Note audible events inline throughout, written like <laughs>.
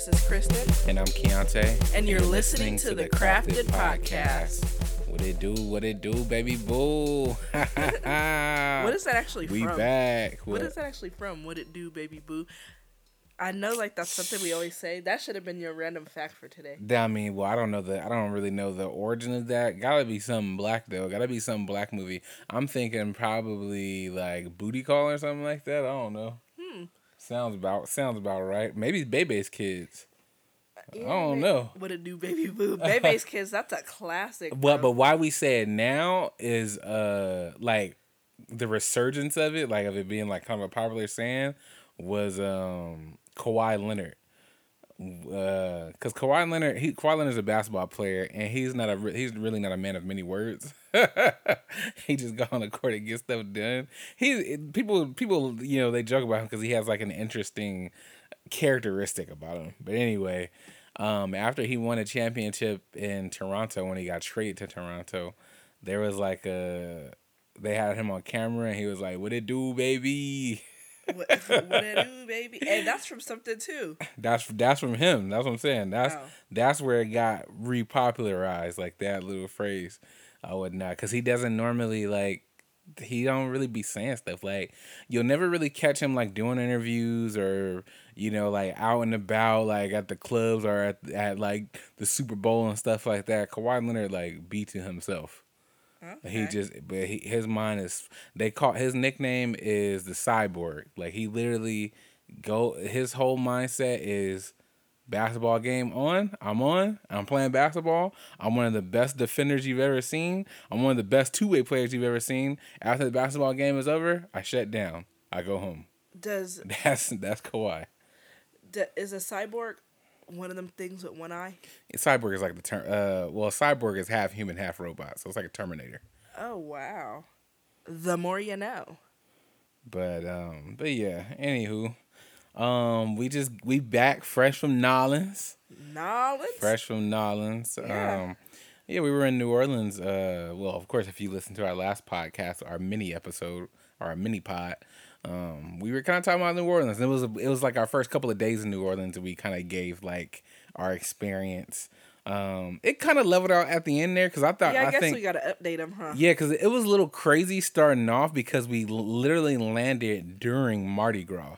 This is Kristin. And I'm Keonte. And you're listening, to the Crafted Podcast. What it do? What it do, baby boo? <laughs> What is that actually we from? back. What is that actually from? What it do, baby boo? I know, like that's something we always say. That should have been your random fact for today. I mean, well, I don't know the. I don't really know the origin of that. Gotta be something black though. Gotta be some black movie. I'm thinking probably like Booty Call or something like that. I don't know. Sounds about sounds about right. Maybe Bebe's Kids. Yeah, I don't know. What a new baby boo? <laughs> Baby's kids. That's a classic. Bro. But why we say it now is uh like the resurgence of it, like of it being like kind of a popular saying, was um Kawhi Leonard. Uh, cause Kawhi Leonard, he Kawhi Leonard's a basketball player, and he's not a he's really not a man of many words. <laughs> he just go on the court and get stuff done. He people people you know they joke about him because he has like an interesting characteristic about him. But anyway, um, after he won a championship in Toronto when he got traded to Toronto, there was like a they had him on camera and he was like, "What it do, baby?" What, what it do, baby? And that's from something too. That's that's from him. That's what I'm saying. That's Wow. that's where it got repopularized, like that little phrase. I would not, cause he doesn't normally like. He don't really be saying stuff like you'll never really catch him like doing interviews or you know like out and about like at the clubs or at, at like the Super Bowl and stuff like that. Kawhi Leonard like be to himself. He just, but he, his mind is. They call his nickname is the cyborg. Like he literally go. His whole mindset is basketball game on. I'm on. I'm playing basketball. I'm one of the best defenders you've ever seen. I'm one of the best two way players you've ever seen. After the basketball game is over, I shut down. I go home. Does <laughs> That's that's Kawhi. d- is a cyborg one of them things with one eye? Cyborg is like the term. Uh, well, cyborg is half human, half robot, so it's like a Terminator. Oh wow. The more you know. But um, but yeah. Anywho, um, we just we back fresh from Nolans, Knowledge. fresh from Nolans. Yeah. Um, yeah, we were in New Orleans. Uh, well, of course, if you listen to our last podcast, our mini episode or our mini pod, um, we were kind of talking about New Orleans. And it was it was like our first couple of days in New Orleans. and We kind of gave like our experience. Um, it kind of leveled out at the end there because I thought Yeah, I, I, guess think we gotta update them, huh? yeah, because it was a little crazy starting off because we literally landed during Mardi Gras,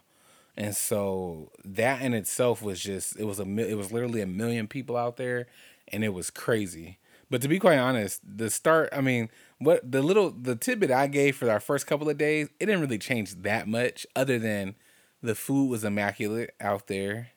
and so that in itself was just it was a it was literally a million people out there, and it was crazy. But to be quite honest, the start I mean, what the little the tidbit I gave for our first couple of days, it didn't really change that much, other than the food was immaculate out there.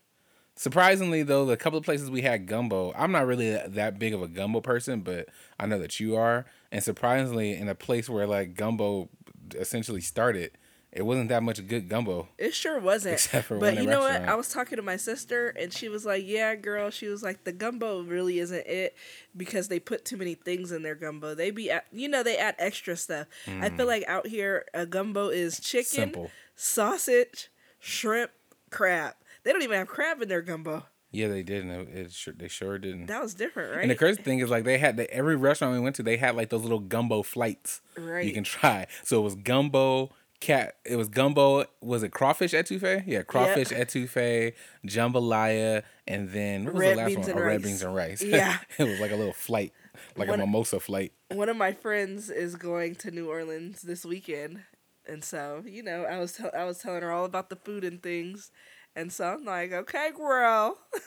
Surprisingly, though, the couple of places we had gumbo, I'm not really that big of a gumbo person, but I know that you are. And surprisingly, in a place where like gumbo essentially started, it wasn't that much good gumbo. It sure wasn't. Except for but you know what? I was talking to my sister, and she was like, "Yeah, girl." She was like, "The gumbo really isn't it because they put too many things in their gumbo. They be, at, you know, they add extra stuff. I feel like out here, a gumbo is chicken, Mm. Simple. sausage, shrimp, crab. They don't even have crab in their gumbo. Yeah, they didn't. It, it sure, they sure didn't. That was different, right? And the crazy thing is, like, they had the, every restaurant we went to, they had like those little gumbo flights Right. you can try. So it was gumbo, cat. It was gumbo. Was it crawfish etouffee? Yeah, crawfish etouffee, jambalaya, and then what was Red the last beans one? Oh, red beans and rice. <laughs> Yeah. it was like a little flight, like One- a mimosa flight. one of my friends is going to New Orleans this weekend, and so you know, I was tell- I was telling her all about the food and things, and so I'm like, okay, girl. <laughs>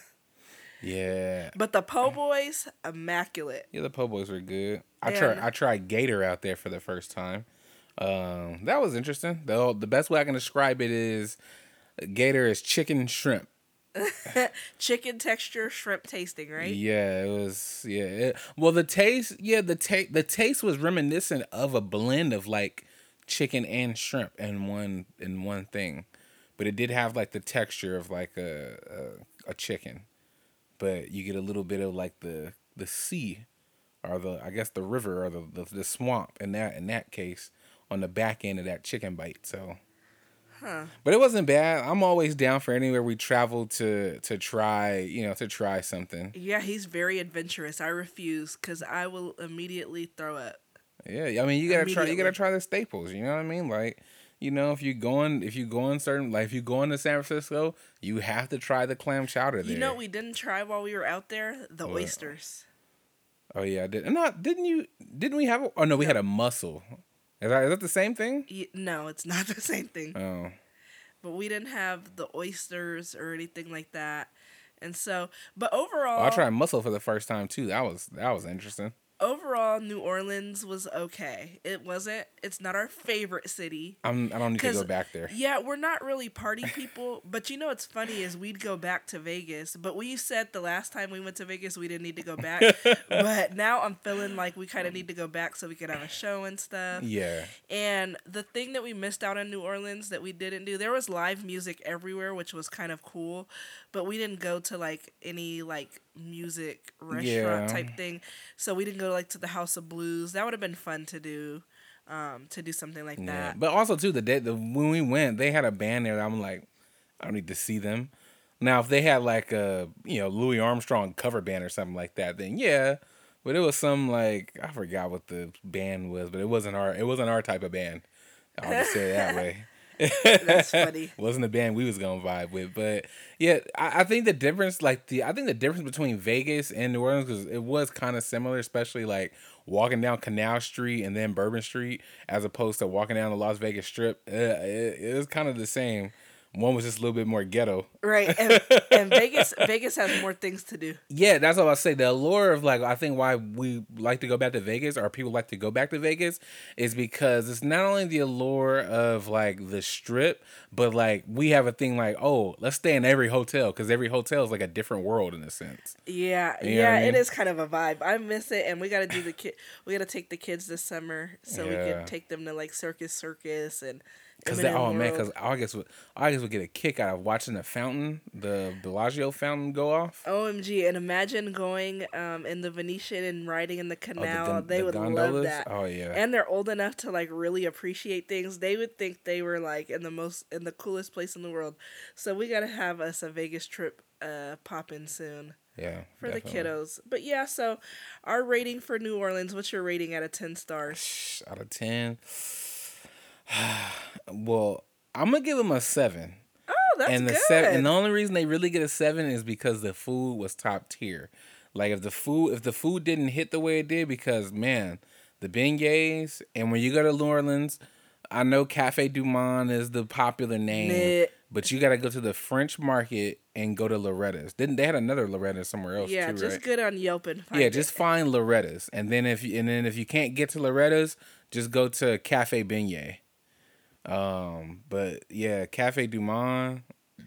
Yeah. But the po' boys, immaculate. Yeah, the po' boys were good. I And- tried. I tried gator out there for the first time. Um, that was interesting. the The best way I can describe it is, gator is chicken shrimp. <laughs> Chicken texture, shrimp tasting, right? Yeah, it was. Yeah. It, well, the taste. Yeah, the taste. The taste was reminiscent of a blend of like chicken and shrimp in one in one thing, but it did have like the texture of like a a, a chicken, but you get a little bit of like the the sea, or the I guess the river or the the, the swamp in that in that case on the back end of that chicken bite. So. Huh. But it wasn't bad. I'm always down for anywhere we travel to to try, you know, to try something. Yeah, he's very adventurous. I refuse because I will immediately throw up. Yeah, I mean, you gotta try. You gotta try the staples. You know what I mean? Like, you know, if you going if you go going certain like if you going to San Francisco, you have to try the clam chowder there. You know what we didn't try while we were out there? The What? oysters. Oh yeah, I did. And not didn't you? Didn't we have? A, oh no, we had a mussel. Is that, is that the same thing? No, it's not <laughs> the same thing. Oh, But we didn't have the oysters or anything like that. And so, but oh, overall, well, I tried mussel for the first time too. That was that was interesting. Overall, New Orleans was okay. It wasn't. It's not our favorite city. I'm I don't need to go back there. Yeah, we're not really party <laughs> people, but you know what's funny is we'd go back to Vegas, but we said the last time we went to Vegas we didn't need to go back. <laughs> but now I'm feeling like we kind of need to go back so we could have a show and stuff. Yeah, And the thing that we missed out in New Orleans that we didn't do, there was live music everywhere, which was kind of cool, but we didn't go to like any like music restaurant Yeah. type thing. So we didn't go like to the House of Blues. That would have been fun to do. Um, to do something like yeah. that. But also too, the day the when we went, they had a band there. That I'm like, I don't need to see them. Now, if they had like a you know Louis Armstrong cover band or something like that, then yeah. But it was some like I forgot what the band was, but it wasn't our it wasn't our type of band. I'll just say it that <laughs> way. That's <laughs> funny. wasn't the band we was gonna vibe with. But yeah, I, I think the difference, like the, I think the difference between Vegas and New Orleans, because it was kind of similar, especially like walking down Canal Street and then Bourbon Street, as opposed to walking down the Las Vegas Strip. Uh, it, it was kind of the same. One was just a little bit more ghetto. Right. And, <laughs> and Vegas Vegas has more things to do. Yeah, that's what I say. The allure of like I think why we like to go back to Vegas or people like to go back to Vegas is because it's not only the allure of like the strip, but like we have a thing like, oh, let's stay in every hotel because every hotel is like a different world in a sense. Yeah, You know yeah, I mean? is kind of a vibe. I miss it, and we got to do the kid. We got to take the kids this summer so we can take them to like Circus Circus and. Cause Eminem oh man, because August would August would get a kick out of watching the fountain, the Bellagio fountain go off. OMG, and imagine going um, in the Venetian and riding in the Oh, the canal. they the would love that. Oh yeah, And they're old enough to like really appreciate things. They would think they were like in the most in the coolest place in the world. So we gotta have us a Vegas trip uh pop in soon yeah. for definitely. the kiddos. But yeah, so our rating for New Orleans, what's your rating out of ten stars? Out of ten, <sighs> well, I'm gonna give them a seven. Oh, that's and the good. seven, and the only reason they really get a seven is because the food was top tier. Like if the food, if the food didn't hit the way it did, because man, the beignets, and when you go to New Orleans, I know Cafe Du Monde is the popular name, but you got to go to the French Market and go to Loretta's. Didn't they had another Loretta somewhere else yeah, too, just right? good on Yelp and yeah, it. just find Loretta's, and then if you, and then if you can't get to Loretta's, just go to Cafe Beignet. Um, but yeah, Cafe Du Monde,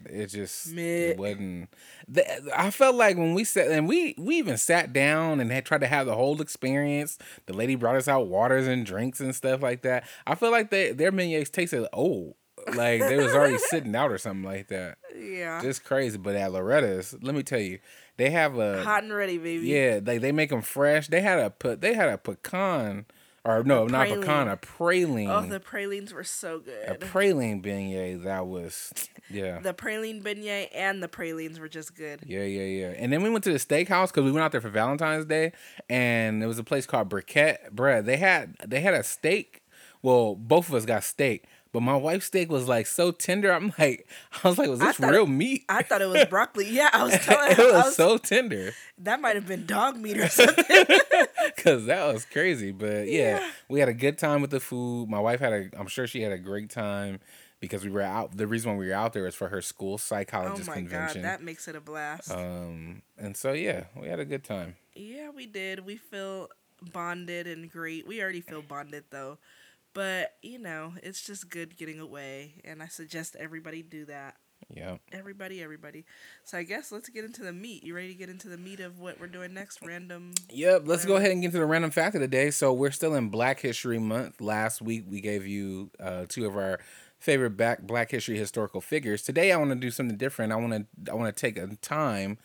it just it wasn't. The, I felt like when we sat and we we even sat down and had tried to have the whole experience. The lady brought us out waters and drinks and stuff like that. I feel like they their beignets tasted old, like they was already <laughs> sitting out or something like that. yeah, Just crazy. But at Loretta's, let me tell you, they have a hot and ready, baby. yeah, they they make them fresh. They had a put. They had a pecan, or no, not praline. pecan, a praline. Oh, the pralines were so good. a praline beignet that was, <laughs> yeah, the praline beignet and the pralines were just good. yeah, yeah, yeah. And then we went to the steakhouse because we went out there for Valentine's Day, and there was a place called Briquette Bread. They had they had a steak. Well, both of us got steak, but my wife's steak was like so tender. I'm <laughs> like, I was like, was this thought real meat? I thought it was broccoli. Yeah, I was <laughs> telling it was was- so tender. that might have been dog meat or something. Cause that was crazy, but yeah, Yeah. we had a good time with the food. My wife had a, I'm sure she had a great time because we were out. The reason why we were out there is for her school oh psychologist god, convention. that makes it a blast. um, and so yeah, we had a good time. yeah, we did. We feel bonded and great. We already feel bonded though. But, you know, it's just good getting away and I suggest everybody do that. Yeah, Everybody, everybody. So I guess let's get into the meat. You ready to get into the meat of what we're doing next? Random yep. Let's go ahead and get into the random fact of the day. So we're still in Black History Month. Last week we gave you uh, two of our favorite back Black History historical figures. Today I want to do something different. I want to I want to take a time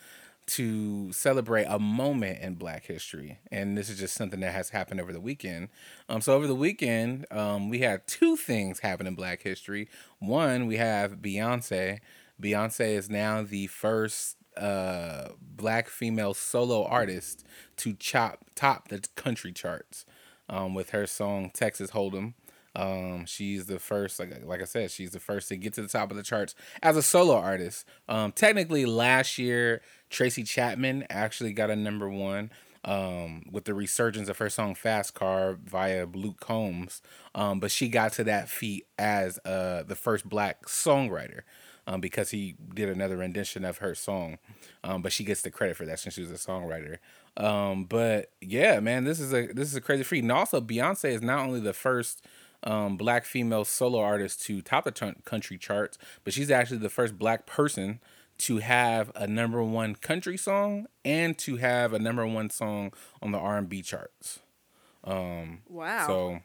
to celebrate a moment in Black history, and this is just something that has happened over the weekend. Um, so over the weekend, um, we had two things happen in Black history. One, we have Beyonce. Beyonce is now the first uh, Black female solo artist to chop top the country charts um, with her song Texas Hold'em. Um, she's the first, like like I said, she's the first to get to the top of the charts as a solo artist. Um, technically, last year Tracy Chapman actually got a number one. Um, with the resurgence of her song "Fast Car" via Luke Combs, um, but she got to that feat as uh, the first black songwriter um, because he did another rendition of her song. Um, but she gets the credit for that since she was a songwriter. Um, but yeah, man, this is a this is a crazy feat. And also, Beyonce is not only the first um, black female solo artist to top the t- country charts, but she's actually the first black person to have a number one country song and to have a number one song on the R and B charts. Um, wow. So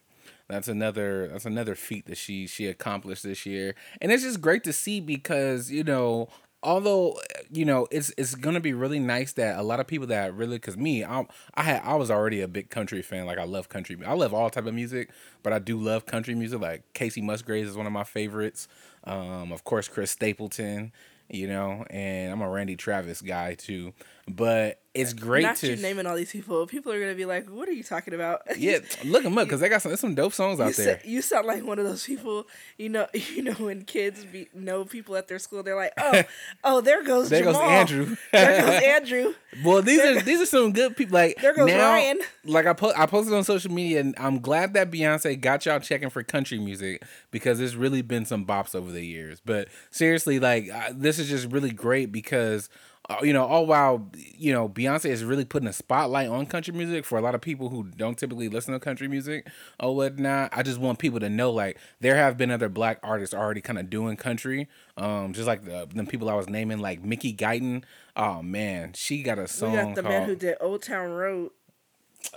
that's another that's another feat that she she accomplished this year, and it's just great to see because you know although you know it's it's gonna be really nice that a lot of people that really because me I I had I was already a big country fan. Like I love country I love all type of music but I do love country music. Like Kacey Musgraves is one of my favorites. Um of course Chris Stapleton you know, and I'm a Randy Travis guy too. But it's great Not to you naming all these people. People are gonna be like, "What are you talking about?" <laughs> yeah, look them up because they got some some dope songs out you there. Sa- you sound like one of those people. You know, <laughs> you know when kids be, know people at their school, they're like, "Oh, <laughs> oh, there goes There Jamal. goes Andrew. there goes Andrew. Well, these There are these are some good people. Like There goes now, Ryan. like I po- I posted on social media, and I'm glad that Beyonce got y'all checking for country music because there's really been some bops over the years. But seriously, like uh, this is just really great because. Uh, you know, all while you know Beyonce is really putting a spotlight on country music for a lot of people who don't typically listen to country music or whatnot. I just want people to know, like, there have been other black artists already kind of doing country, um, just like the, the people I was naming, like Mickey Guyton. Oh man, she got a song We got the called. man who did Old Town Road. <laughs>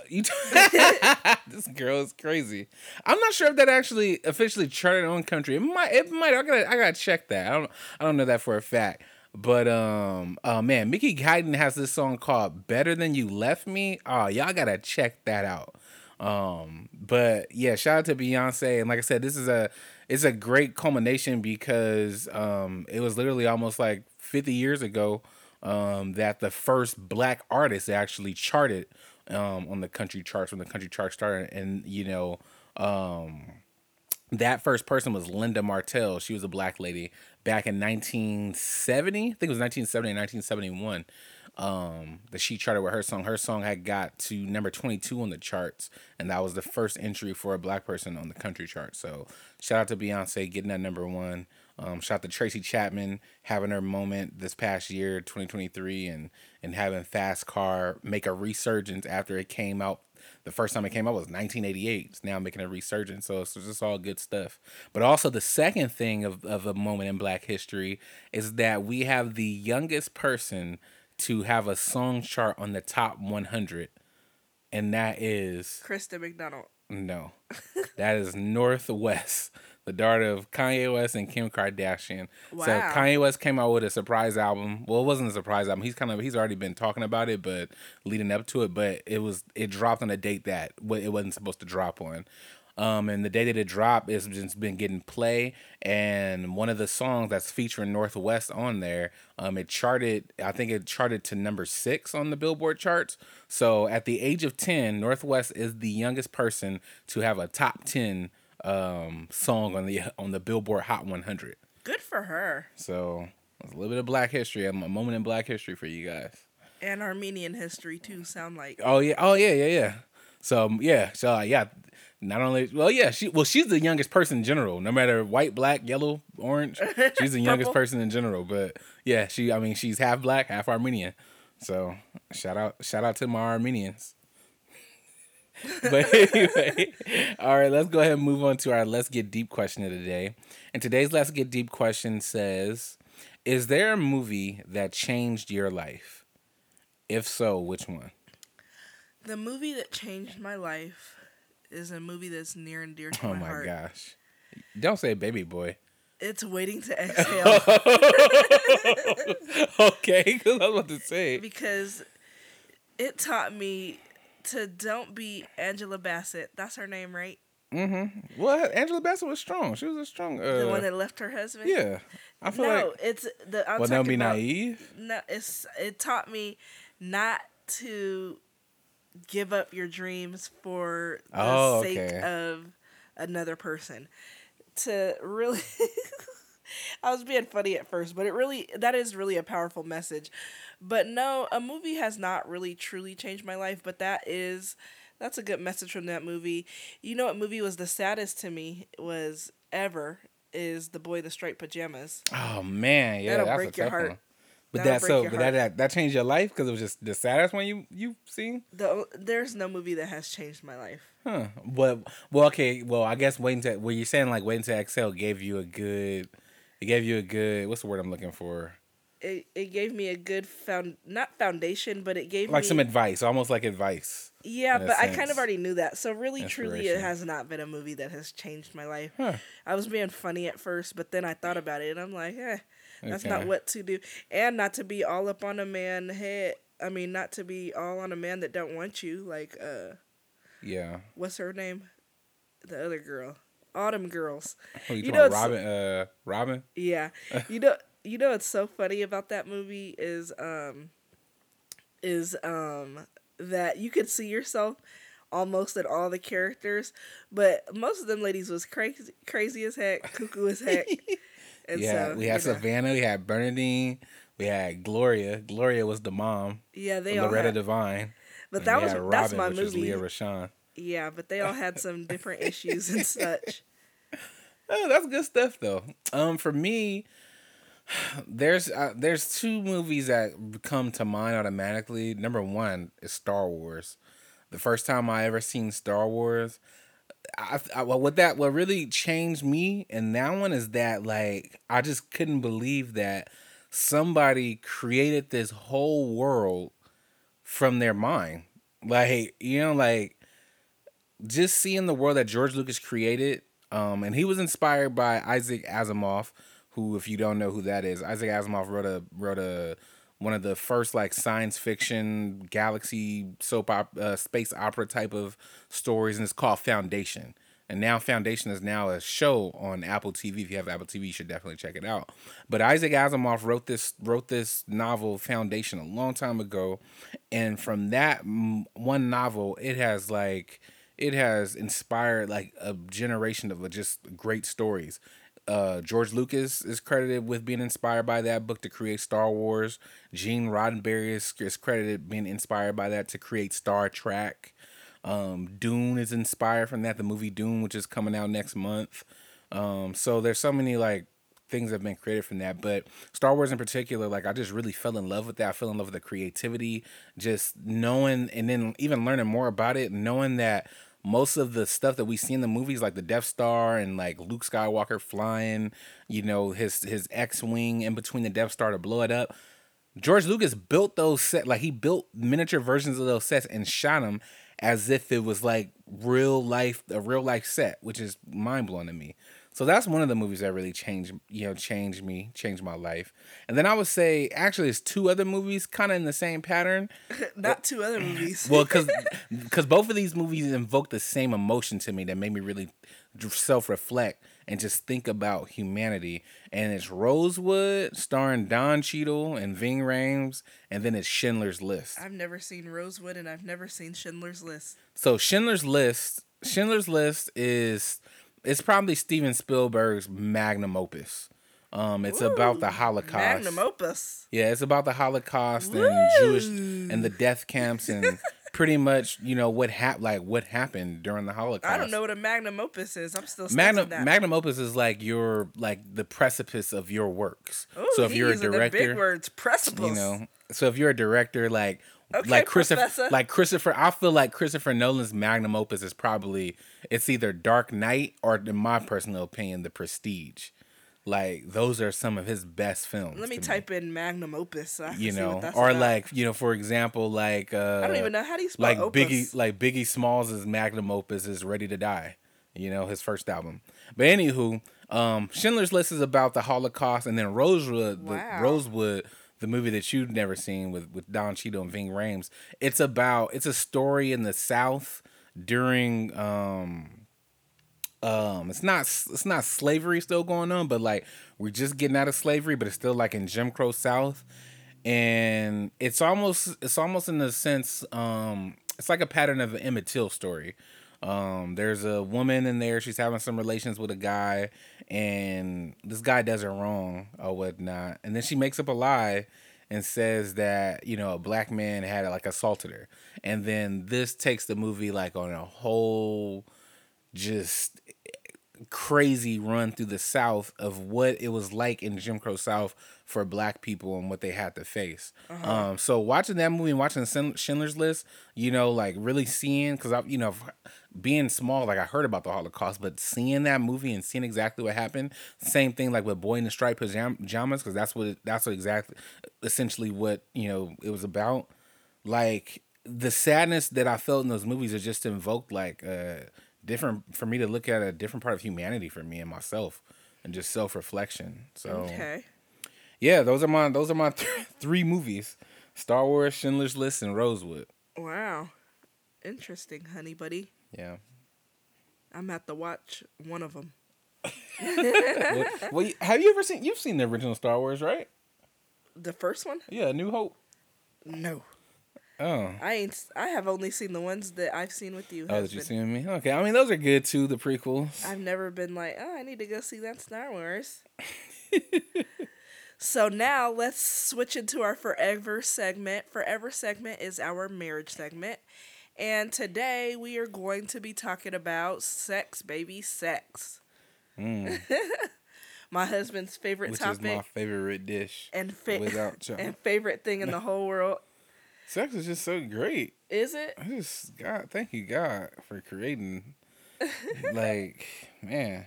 You t- <laughs> this girl is crazy. I'm not sure if that actually officially charted on country. It might. It might. I gotta. I gotta check that. I don't. I don't know that for a fact. But um, oh man, Mickey Guyton has this song called "Better Than You Left Me." Oh, y'all gotta check that out. Um, but yeah, shout out to Beyonce, and like I said, this is a it's a great culmination because um, it was literally almost like 50 years ago um, that the first black artist actually charted um, on the country charts when the country charts started, and you know. Um, that first person was Linda Martell. She was a black lady back in 1970. I think it was 1970 and 1971. Um, that she charted with her song. Her song had got to number 22 on the charts, and that was the first entry for a black person on the country chart. So shout out to Beyonce getting that number one. Um, shout out to Tracy Chapman having her moment this past year, 2023, and and having Fast Car make a resurgence after it came out the first time it came out was 1988. It's now making a resurgence. So it's just all good stuff. But also the second thing of, of a moment in black history is that we have the youngest person to have a song chart on the top 100. And that is Kristin McDonald. no. that is North West, the daughter of Kanye West and Kim Kardashian. So Kanye West came out with a surprise album. Well, it wasn't a surprise album. He's kind of he's already been talking about it, but leading up to it, but it was it dropped on a date that it wasn't supposed to drop on. Um, and the day that it dropped, it's just been getting play. And one of the songs that's featuring North West on there, um, it charted. I think it charted to number six on the Billboard charts. So at the age of ten, North West is the youngest person to have a top ten um, song on the on the Billboard Hot 100. Good for her. So a little bit of Black history, a moment in Black history for you guys. And Armenian history too. Sound like Oh yeah, oh yeah, yeah, yeah. So um, yeah, so uh, yeah, not only well yeah she well she's the youngest person in general, no matter white, black, yellow, orange. <laughs> She's the youngest person in general, but yeah, she I mean she's half black, half Armenian. So shout out shout out to my Armenians. <laughs> but anyway, all right, let's go ahead and move on to our let's get deep question of the day. And today's let's get deep question says, "Is there a movie that changed your life? If so, which one?" the movie that changed my life is a movie that's near and dear to me. Oh my, my heart. gosh. Don't say baby boy. It's waiting to <laughs> exhale okay, because I was about to say. because it taught me to don't be Angela Bassett. That's her name, right? Mm-hmm. Well, Angela Bassett was strong. She was a strong. Uh, the one that left her husband. yeah. I feel no, like. it's the. I'm Well, don't be about, naive. No, it's it taught me not to give up your dreams for the Oh, sake okay. of another person. To really <laughs> <laughs> I was being funny at first, but it really that is really a powerful message. But no, a movie has not really truly changed my life, but that is that's a good message from that movie. You know what movie was the saddest to me was ever is The Boy in the Striped Pajamas. Oh man, yeah, That'll that's break a your tough heart. one. But That'll that so, but that, heart. that that changed your life because it was just the saddest one you you seen. The, there's no movie that has changed my life. Huh. But well, okay. Well, I guess waiting to. Well, you're saying like waiting to exhale gave you a good. It gave you a good. What's the word I'm looking for? It, it gave me a good found not foundation, but it gave me Like me some advice, almost like advice. Yeah, but I kind of already knew that. So really, truly, it has not been a movie that has changed my life. Huh. I was being funny at first, but then I thought about it, and I'm like, eh, that's Okay. not what to do, and not to be all up on a man head. I mean, not to be all on a man that don't want you. Like, uh, Yeah. what's her name? The other girl, Autumn Girls. Oh, you, You know, Robin? Uh, Robin. Yeah, <laughs> you know, you know what's so funny about that movie is um, is um that you could see yourself almost in all the characters, but most of them ladies was crazy, crazy as heck, cuckoo as heck. <laughs> And yeah, so, we had know, Savannah, we had Bernadine, we had Gloria. Gloria was the mom. Yeah, they all Loretta had, Devine. but that was that's my which was movie. Lela Rochon. Yeah, but they all had some different issues and such. <laughs> Oh, that's good stuff though. Um, for me, there's uh, there's two movies that come to mind automatically. Number one is Star Wars. The first time I ever seen Star Wars, I, I well, what that what really changed me and that one is that like I just couldn't believe that somebody created this whole world from their mind. Like you know, like just seeing the world that George Lucas created, um, and he was inspired by Isaac Asimov, who, if you don't know who that is, Isaac Asimov wrote a wrote a one of the first like science fiction galaxy soap op- uh, space opera type of stories, and it's called Foundation. And now Foundation is now a show on Apple TV. If you have Apple TV, you should definitely check it out. But Isaac Asimov wrote this wrote this novel Foundation a long time ago, and from that one novel, it has like it has inspired like a generation of just great stories. Uh, George Lucas is credited with being inspired by that book to create Star Wars. Gene Roddenberry is, is credited being inspired by that to create Star Trek. Um, Dune is inspired from that. The movie Dune, which is coming out next month. Um, so there's so many like things have been created from that. But Star Wars in particular, like I just really fell in love with that. I fell in love with the creativity, just knowing and then even learning more about it, knowing that most of the stuff that we see in the movies, like the Death Star and like Luke Skywalker flying, you know, his his X wing in between the Death Star to blow it up. George Lucas built those set like he built miniature versions of those sets and shot them as if it was like real life a real life set, which is mind blowing to me. So that's one of the movies that really changed you know changed me, changed my life. And then I would say actually it's two other movies kind of in the same pattern. <laughs> Not two other movies. Well, <laughs> because because both of these movies invoke the same emotion to me that made me really self reflect and just think about humanity. And it's Rosewood, starring Don Cheadle and Ving Rhames, and then it's Schindler's List. I've never seen Rosewood and I've never seen Schindler's List. So Schindler's List, Schindler's List is it's probably Steven Spielberg's magnum opus. Um, it's about the Holocaust. Magnum opus. Yeah, it's about the Holocaust and Jewish and the death camps and <laughs> pretty much you know what hap- like what happened during the Holocaust. I don't know what a magnum opus is. I'm still Magnum that. magnum opus is like your like the precipice of your works. Ooh, so if you're a director, big words, precipice. you know, so if you're a director like Okay, like Christopher Professor. like Christopher I feel like Christopher Nolan's magnum opus is probably it's either Dark Knight or in my personal opinion The Prestige. Like those are some of his best films. Let me type in magnum opus. So you know, or about. like you know, for example, like uh, I don't even know how do you spell like opus. Biggie, like Biggie Smalls' magnum opus is "Ready to Die," you know, his first album. But anywho, um, Schindler's List is about the Holocaust, and then Rosewood, Wow. the Rosewood, the movie that you've never seen with with Don Cheadle and Ving Rhames. It's about it's a story in the South during um um it's not it's not slavery still going on but like we're just getting out of slavery but it's still like in jim crow south and it's almost it's almost in the sense um it's like a pattern of an emmett till story Um, there's a woman in there. She's having some relations with a guy, and this guy does her wrong or whatnot. And then she makes up a lie and says that you know a black man had like assaulted her. And then this takes the movie like on a whole just crazy run through the South of what it was like in Jim Crow South for black people and what they had to face. Uh-huh. Um, so watching that movie and watching Schindler's List, you know, like really seeing because I, you know, being small, like I heard about the Holocaust, but seeing that movie and seeing exactly what happened, same thing like with Boy in the Striped Pajamas, because that's what it, that's what exactly, essentially what you know it was about. Like the sadness that I felt in those movies are just invoked like. Uh, different for me to look at a different part of humanity for me and myself and just self reflection. So okay. Yeah, those are my those are my <laughs> th- three movies: Star Wars, Schindler's List, and Rosewood. Wow, interesting, honey buddy. Yeah, I'm at the watch one of them. <laughs> well, well, have you ever seen? You've seen the original Star Wars, right? The first one? Yeah, New Hope. No. Oh. I ain't. I have only seen the ones that I've seen with you. Oh, that you seen me? Okay, I mean those are good too. The prequels. I've never been like, oh, I need to go see that Star Wars. <laughs> so now let's switch into our forever segment. Forever segment is our marriage segment, and today we are going to be talking about sex, baby, sex. Mm. <laughs> my husband's favorite Which topic. Which is my favorite dish. And fa- <laughs> and favorite thing in the whole world. Sex is just so great. Is it? I just God, thank you God for creating. <laughs> like, man.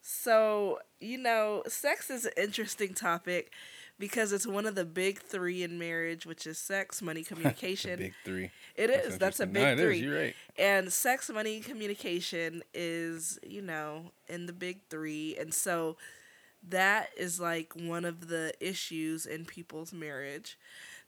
So, you know, sex is an interesting topic because it's one of the big three in marriage, which is sex, money, <laughs> communication. big three. It is. That's, That's a big no, three. Is. You're right. And sex, money, communication is, you know, in the big three. And so that is like one of the issues in people's marriage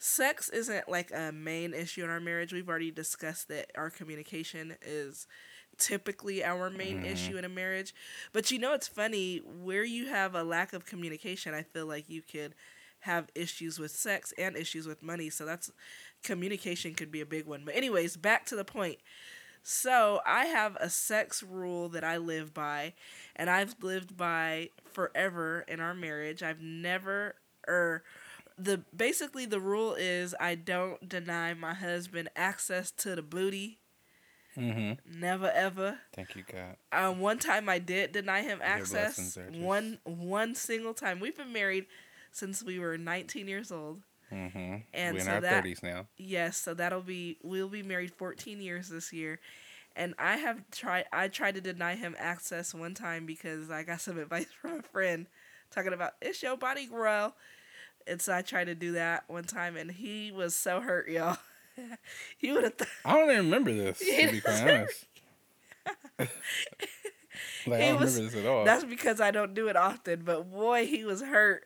sex isn't like a main issue in our marriage. We've already discussed that our communication is typically our main mm-hmm. issue in a marriage. But you know, it's funny where you have a lack of communication. I feel like you could have issues with sex and issues with money. So that's communication could be a big one. But anyways, back to the point. So I have a sex rule that I live by, and I've lived by forever in our marriage. I've never er, the basically the rule is I don't deny my husband access to the booty. Mm-hmm. Never ever. Thank you, God. Um, one time I did deny him access. One one single time. We've been married since we were 19 years old. Mm-hmm. And we're in our that, 30s now. Yes, so that'll be we'll be married 14 years this year. And I have tried I tried to deny him access one time because I got some <laughs> advice from a friend talking about it's your body grow and so I tried to do that one time, and he was so hurt, y'all. <laughs> he would have. Th- I don't even remember this. To be <laughs> quite honest. <laughs> like, I don't was, remember this at all. That's because I don't do it often. But boy, he was hurt.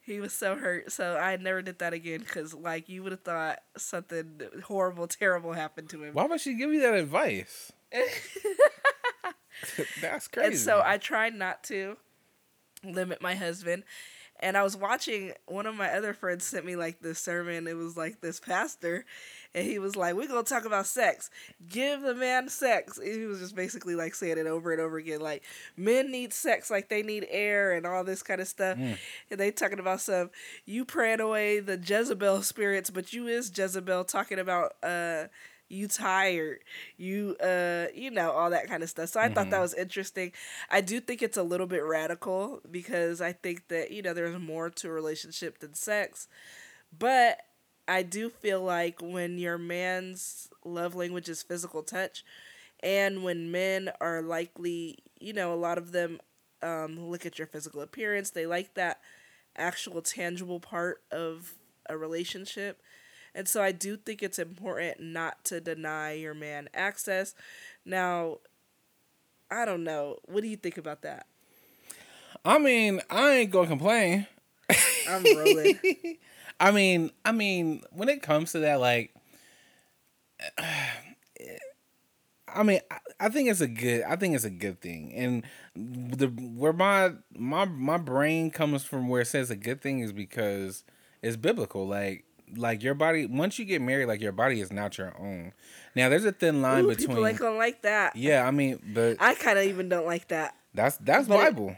He was so hurt. So I never did that again because, like, you would have thought something horrible, terrible happened to him. Why would she give you that advice? That's crazy. And so I tried not to limit my husband. And I was watching one of my other friends sent me like this sermon. It was like this pastor, and he was like, "We're gonna talk about sex. Give the man sex." And he was just basically like saying it over and over again, like men need sex, like they need air and all this kind of stuff. Mm. And they talking about some you praying away the Jezebel spirits, but you is Jezebel talking about uh you tired you uh you know all that kind of stuff so i mm-hmm. thought that mm-hmm. was interesting i do think it's a little bit radical because i think that you know there's more to a relationship than sex but i do feel like when your man's love language is physical touch and when men are likely you know a lot of them um, look at your physical appearance they like that actual tangible part of a relationship and so I do think it's important not to deny your man access. Now, I don't know. What do you think about that? I mean, I ain't gonna complain. I'm rolling. <laughs> I mean, I mean, when it comes to that, like, <sighs> I mean, I, I think it's a good. I think it's a good thing, and the where my my my brain comes from, where it says a good thing, is because it's biblical. Like, like your body once you get married, like your body is not your own. Now there's a thin line Ooh, between. people ain't gonna like that. yeah, I mean, but I kind of even don't like that. that's that's but it- Bible.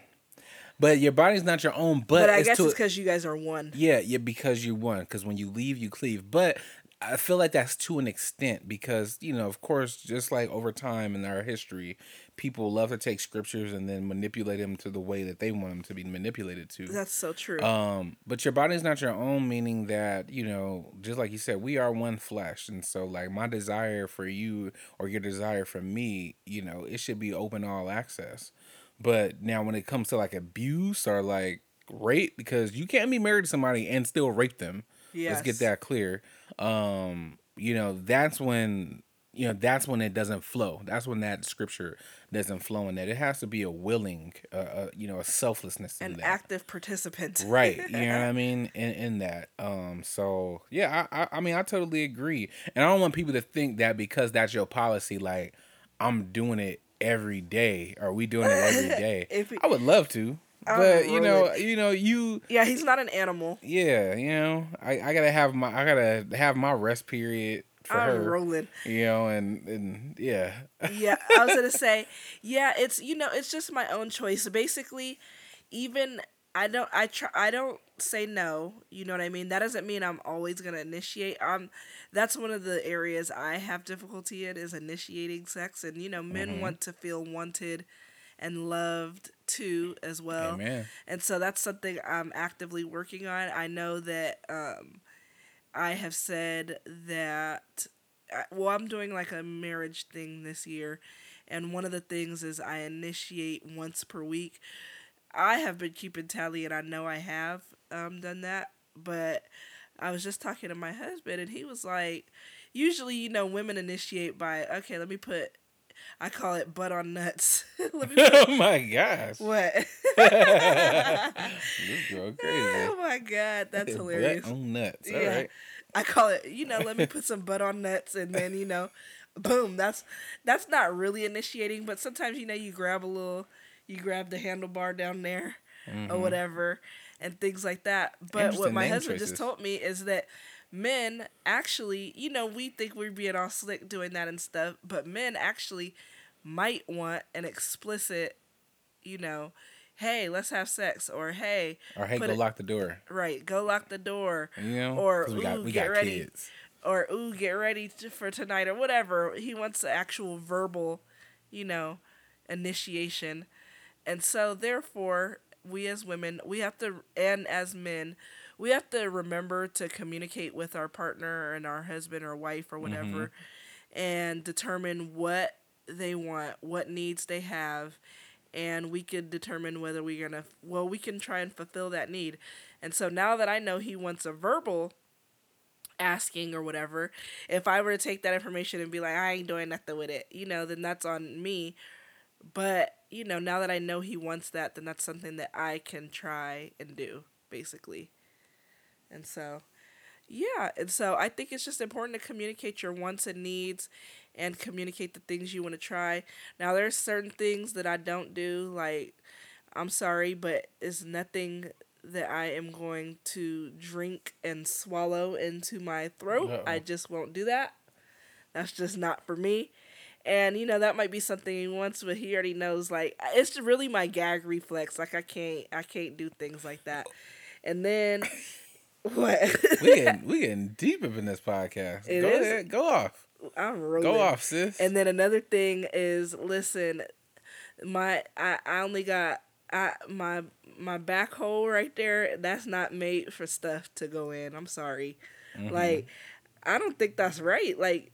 but your body's not your own. But, But, I guess to, it's because you guys are one. Yeah, yeah, because you're one Because when you leave, you cleave. But I feel like that's to an extent because you know, of course, just like over time in our history, people love to take scriptures and then manipulate them to the way that they want them to be manipulated to. That's so true. Um, but your body's not your own, meaning that you know, just like you said, we are one flesh, and so like my desire for you or your desire for me, you know, it should be open all access. But now, when it comes to like abuse or like rape, because you can't be married to somebody and still rape them. Let's get that clear. Um, you know, that's when you know that's when it doesn't flow. That's when that scripture doesn't flow in that. It has to be a willing, uh, uh you know, a selflessness in An that. active participant. right. You know what i <laughs> mean? In, in that. Um so yeah I, I i mean i totally agree. And i don't want people to think that because that's your policy like i'm doing it every day. Or we doing it every <laughs> day? If we- i would love to But you know you know you Yeah, he's not an animal. yeah you know i, I gotta have my i gotta have my rest period for I'm her rolling. you know and and yeah <laughs> Yeah, I was gonna say, yeah, it's you know, it's just my own choice. Basically, even I don't, I try, I don't say no. You know what I mean? That doesn't mean I'm always gonna initiate. Um, that's one of the areas I have difficulty in is initiating sex, and you know, men Mm-hmm. want to feel wanted and loved too as well. Amen. And so that's something I'm actively working on. I know that um, I have said that, well, I'm doing like a marriage thing this year. And one of the things is I initiate once per week. I have been keeping tally and I know I have um, done that. But I was just talking to my husband and he was like, usually, you know, women initiate by, okay, let me put, I call it butt on nuts. <laughs> <laughs> oh my gosh what? <laughs> this girl oh crazy Oh my god, that's Butt hilarious. on nuts all Yeah. right I call it, you know, let me put some butt on nuts and then, you know, boom. That's that's not really initiating, but sometimes you know you grab a little you grab the handlebar down there or mm-hmm. whatever and things like that. But what my husband choices. just told me is that men actually, you know, we think we're being all slick doing that and stuff, but men actually might want an explicit, you know, hey, let's have sex or hey, or hey go it- lock the door right, go lock the door You know, Or, we got ooh, we get got ready. kids. or ooh, get ready to, for tonight or whatever. He wants the actual verbal, you know, initiation. And so therefore, we as women, we have to and as men, we have to remember to communicate with our partner and our husband or wife or mm-hmm. whatever and determine what they want, what needs they have, and we could determine whether we're gonna well, we can try and fulfill that need. And so now that I know he wants a verbal asking or whatever, if I were to take that information and be like, I ain't doing nothing with it, you know, then that's on me. But, you know, now that I know he wants that, then that's something that I can try and do, basically. And so, yeah. And so I think it's just important to communicate your wants and needs and communicate the things you want to try. Now, there's certain things that I don't do. Like, I'm sorry, but it's nothing that I am going to drink and swallow into my throat. I just won't do that. That's just not for me. And you know that might be something he wants, but he already knows. Like it's really my gag reflex. Like I can't, I can't do things like that. And then what? we getting we getting deep up in this podcast. It go is? ahead, go off, I'm rolling. go off, sis. And then another thing is, listen, my I, I only got I my my back hole right there. That's not made for stuff to go in. I'm sorry. Mm-hmm. Like I don't think that's right. Like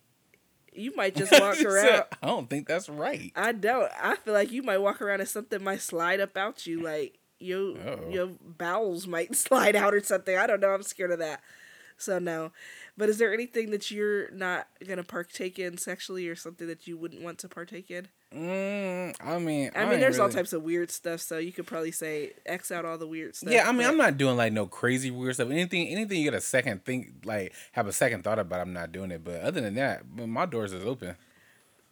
you might <laughs> just walk around. I don't think that's right. I don't. I feel like you might walk around and something might slide up out you. Like your Uh-oh. your bowels might <laughs> slide out or something. I don't know. I'm scared of that. So no. But is there anything that you're not gonna partake in sexually or something that you wouldn't want to partake in? Mm, I mean, I mean, ain't there's all types of weird stuff, so you could probably say X out all the weird stuff. Yeah, I mean, but- I'm not doing like no crazy weird stuff. Anything, anything you get a second think, like have a second thought about, I'm not doing it. But other than that, my doors is open.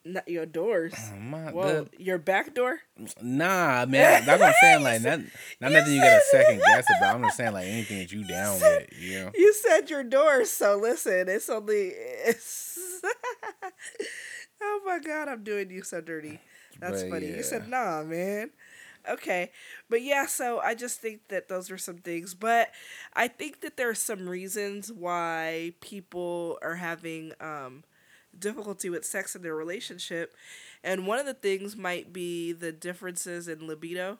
Not your doors. Oh, my, Whoa, the- your back door? nah, man. That's what I'm saying. Like, <laughs> not, not You nothing you got a <laughs> second guess about. I'm just saying, like, anything that you down with, you know? You said your doors, so listen, it's only it's <laughs> Oh my god, I'm doing you so dirty. That's But, funny. You said nah, man. Okay. But yeah, so I just think that those are some things. But I think that there are some reasons why people are having um difficulty with sex in their relationship. And one of the things might be the differences in libido.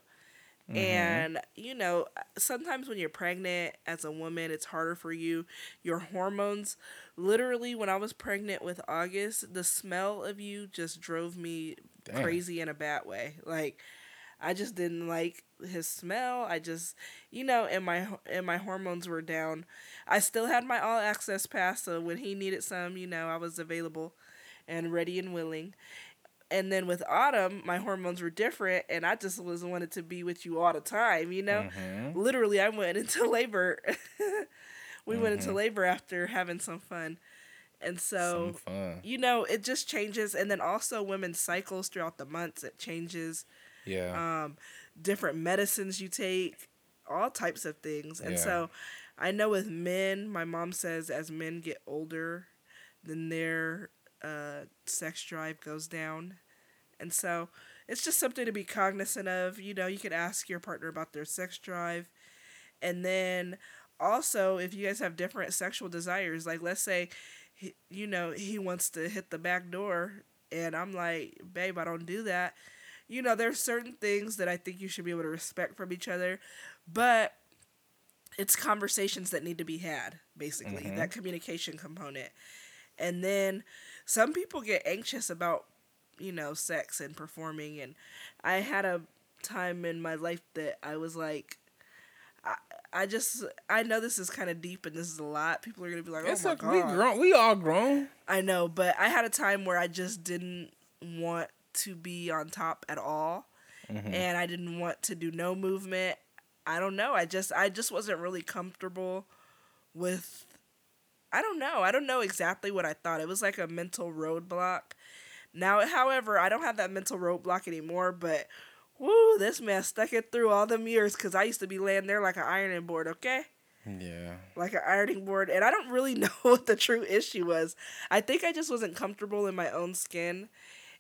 Mm-hmm. And, you know, sometimes when you're pregnant as a woman, it's harder for you. Your hormones, literally, when I was pregnant with August, the smell of you just drove me Damn. crazy in a bad way. Like, I just didn't like his smell. I just, you know, and my and my hormones were down. I still had my all access pass, so when he needed some, you know, I was available and ready and willing. And then with Autumn, my hormones were different, and I just was wanted to be with you all the time, you know. Mhm. Literally, I went <laughs> into labor. we went Mm-hmm. into labor after having some fun, and so you know it just changes. And then also women's cycles throughout the months it changes Yeah. um, different medicines you take, all types of things. And Yeah. so I know with men, my mom says as men get older, then their uh, sex drive goes down. And so it's just something to be cognizant of. You know, you could ask your partner about their sex drive. And then also, if you guys have different sexual desires, like let's say, he, you know, he wants to hit the back door, and I'm like, babe, I don't do that. You know, there's certain things that I think you should be able to respect from each other, but it's conversations that need to be had, basically, mm-hmm. that communication component. And then some people get anxious about, you know, sex and performing. And I had a time in my life that I was like, I, I just, I know this is kind of deep and this is a lot. People are going to be like, oh it's my like God. we grown. We all grown. I know, but I had a time where I just didn't want to be on top at all. Mm-hmm. And I didn't want to do no movement. I don't know. I just I just wasn't really comfortable with I don't know. I don't know exactly what I thought. It was like a mental roadblock. Now, however, I don't have that mental roadblock anymore, but woo, this man stuck it through all them years cuz I used to be laying there like an ironing board, okay? Yeah. like an ironing board and i don't really <laughs> know what the true issue was i think i just wasn't comfortable in my own skin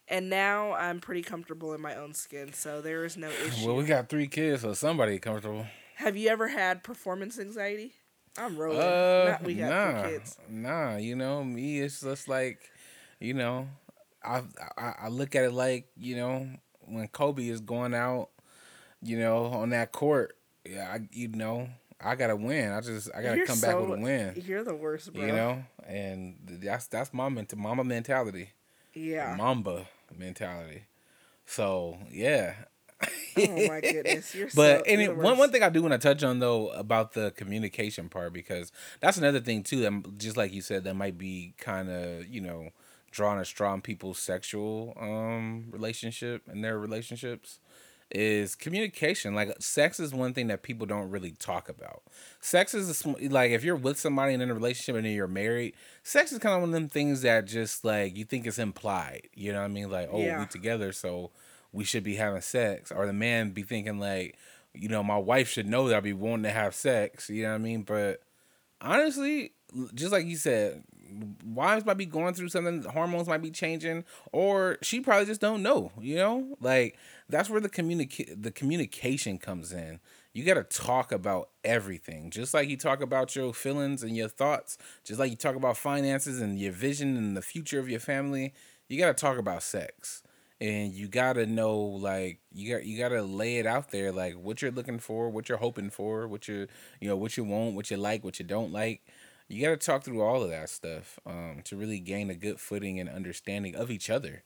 and now i'm pretty comfortable in my own skin so there is no issue <sighs> Well, we got three kids, so somebody comfortable. have you ever had performance anxiety i'm rolling Uh, Not we got nah, three kids nah. You know, me, it's just like, you know, I, I I look at it like, you know, when Kobe is going out, you know, on that court, yeah, I, you know, I gotta win. I just I gotta You're come back with a win. you're the worst bro You know, and that's that's my mental mama mentality, yeah mamba mentality. So yeah, oh my goodness you're <laughs> But so, you're the one one thing I do want to touch on though about the communication part because that's another thing too. That just like you said, that might be kind of you know drawing a straw on people's sexual um relationship and their relationships is communication. Like sex is one thing that people don't really talk about. Sex is a, sm- like if you're with somebody and in a relationship and you're married, sex is kind of one of them things that just like you think it's implied. You know what I mean? Like oh Yeah. we together so we should be having sex, or the man be thinking like you know my wife should know that I be wanting to have sex. You know what I mean? But honestly, just like you said, wives might be going through something, hormones might be changing, or she probably just don't know. You know, like that's where the communica- the communication comes in. You got to talk about everything, just like you talk about your feelings and your thoughts, just like you talk about finances and your vision and the future of your family. You got to talk about sex and you gotta know like you got you gotta lay it out there like what you're looking for what you're hoping for what you you know what you want what you like what you don't like you gotta talk through all of that stuff um to really gain a good footing and understanding of each other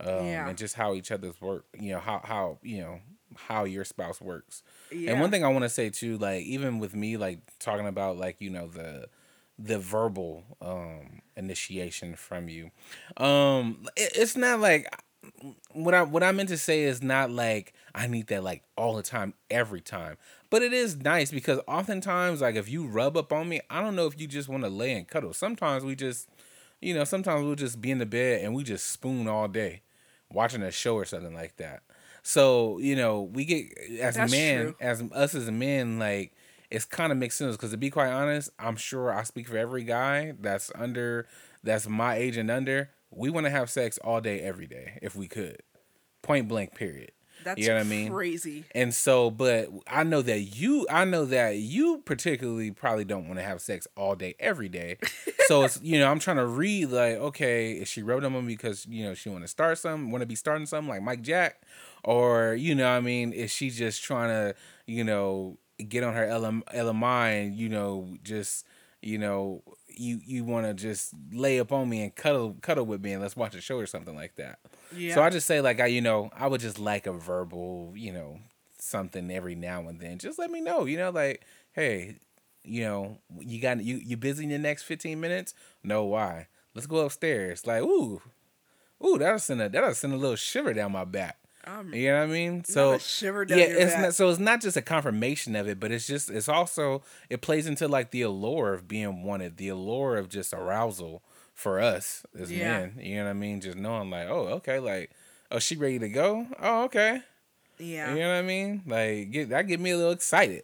um Yeah. and just how each other's work you know how how you know how your spouse works yeah. and one thing I want to say too, like even with me, like talking about like you know the the verbal um initiation from you, um, it, it's not like what I what I meant to say is not like I need that like all the time, every time. But it is nice because oftentimes, like if you rub up on me, I don't know if you just want to lay and cuddle. Sometimes we just you know, sometimes we'll just be in the bed and we just spoon all day, watching a show or something like that. So you know, we get as That's men, true. as us as men, like it's kind of makes sense because to be quite honest, I'm sure I speak for every guy that's under, that's my age and under. We want to have sex all day, every day, if we could, point blank, period. That's you know what I mean? crazy. And so, but I know that you, I know that you particularly probably don't want to have sex all day, every day. <laughs> so it's, you know, I'm trying to read like, okay, is she rubbing on me because, you know, she want to start some, want to be starting something like Mike Jack? Or, you know, I mean, is she just trying to, you know, get on her LM, LMI and, you know, just, you know, you, you want to just lay up on me and cuddle, cuddle with me and let's watch a show or something like that. Yeah. So I just say like I you know I would just like a verbal you know something every now and then. Just let me know you know like hey you know you got you you busy in the next fifteen minutes? No why? Let's go upstairs. Like ooh ooh that'll send a that'll send a little shiver down my back. Um, You know what I mean? So shiver down yeah, it's back. not so it's not just a confirmation of it, but it's just it's also it plays into like the allure of being wanted, the allure of just arousal for us as Yeah. men. You know what I mean? Just knowing like, oh, okay, like, oh, she ready to go? Oh, okay. yeah. You know what I mean? Like, get that get me a little excited.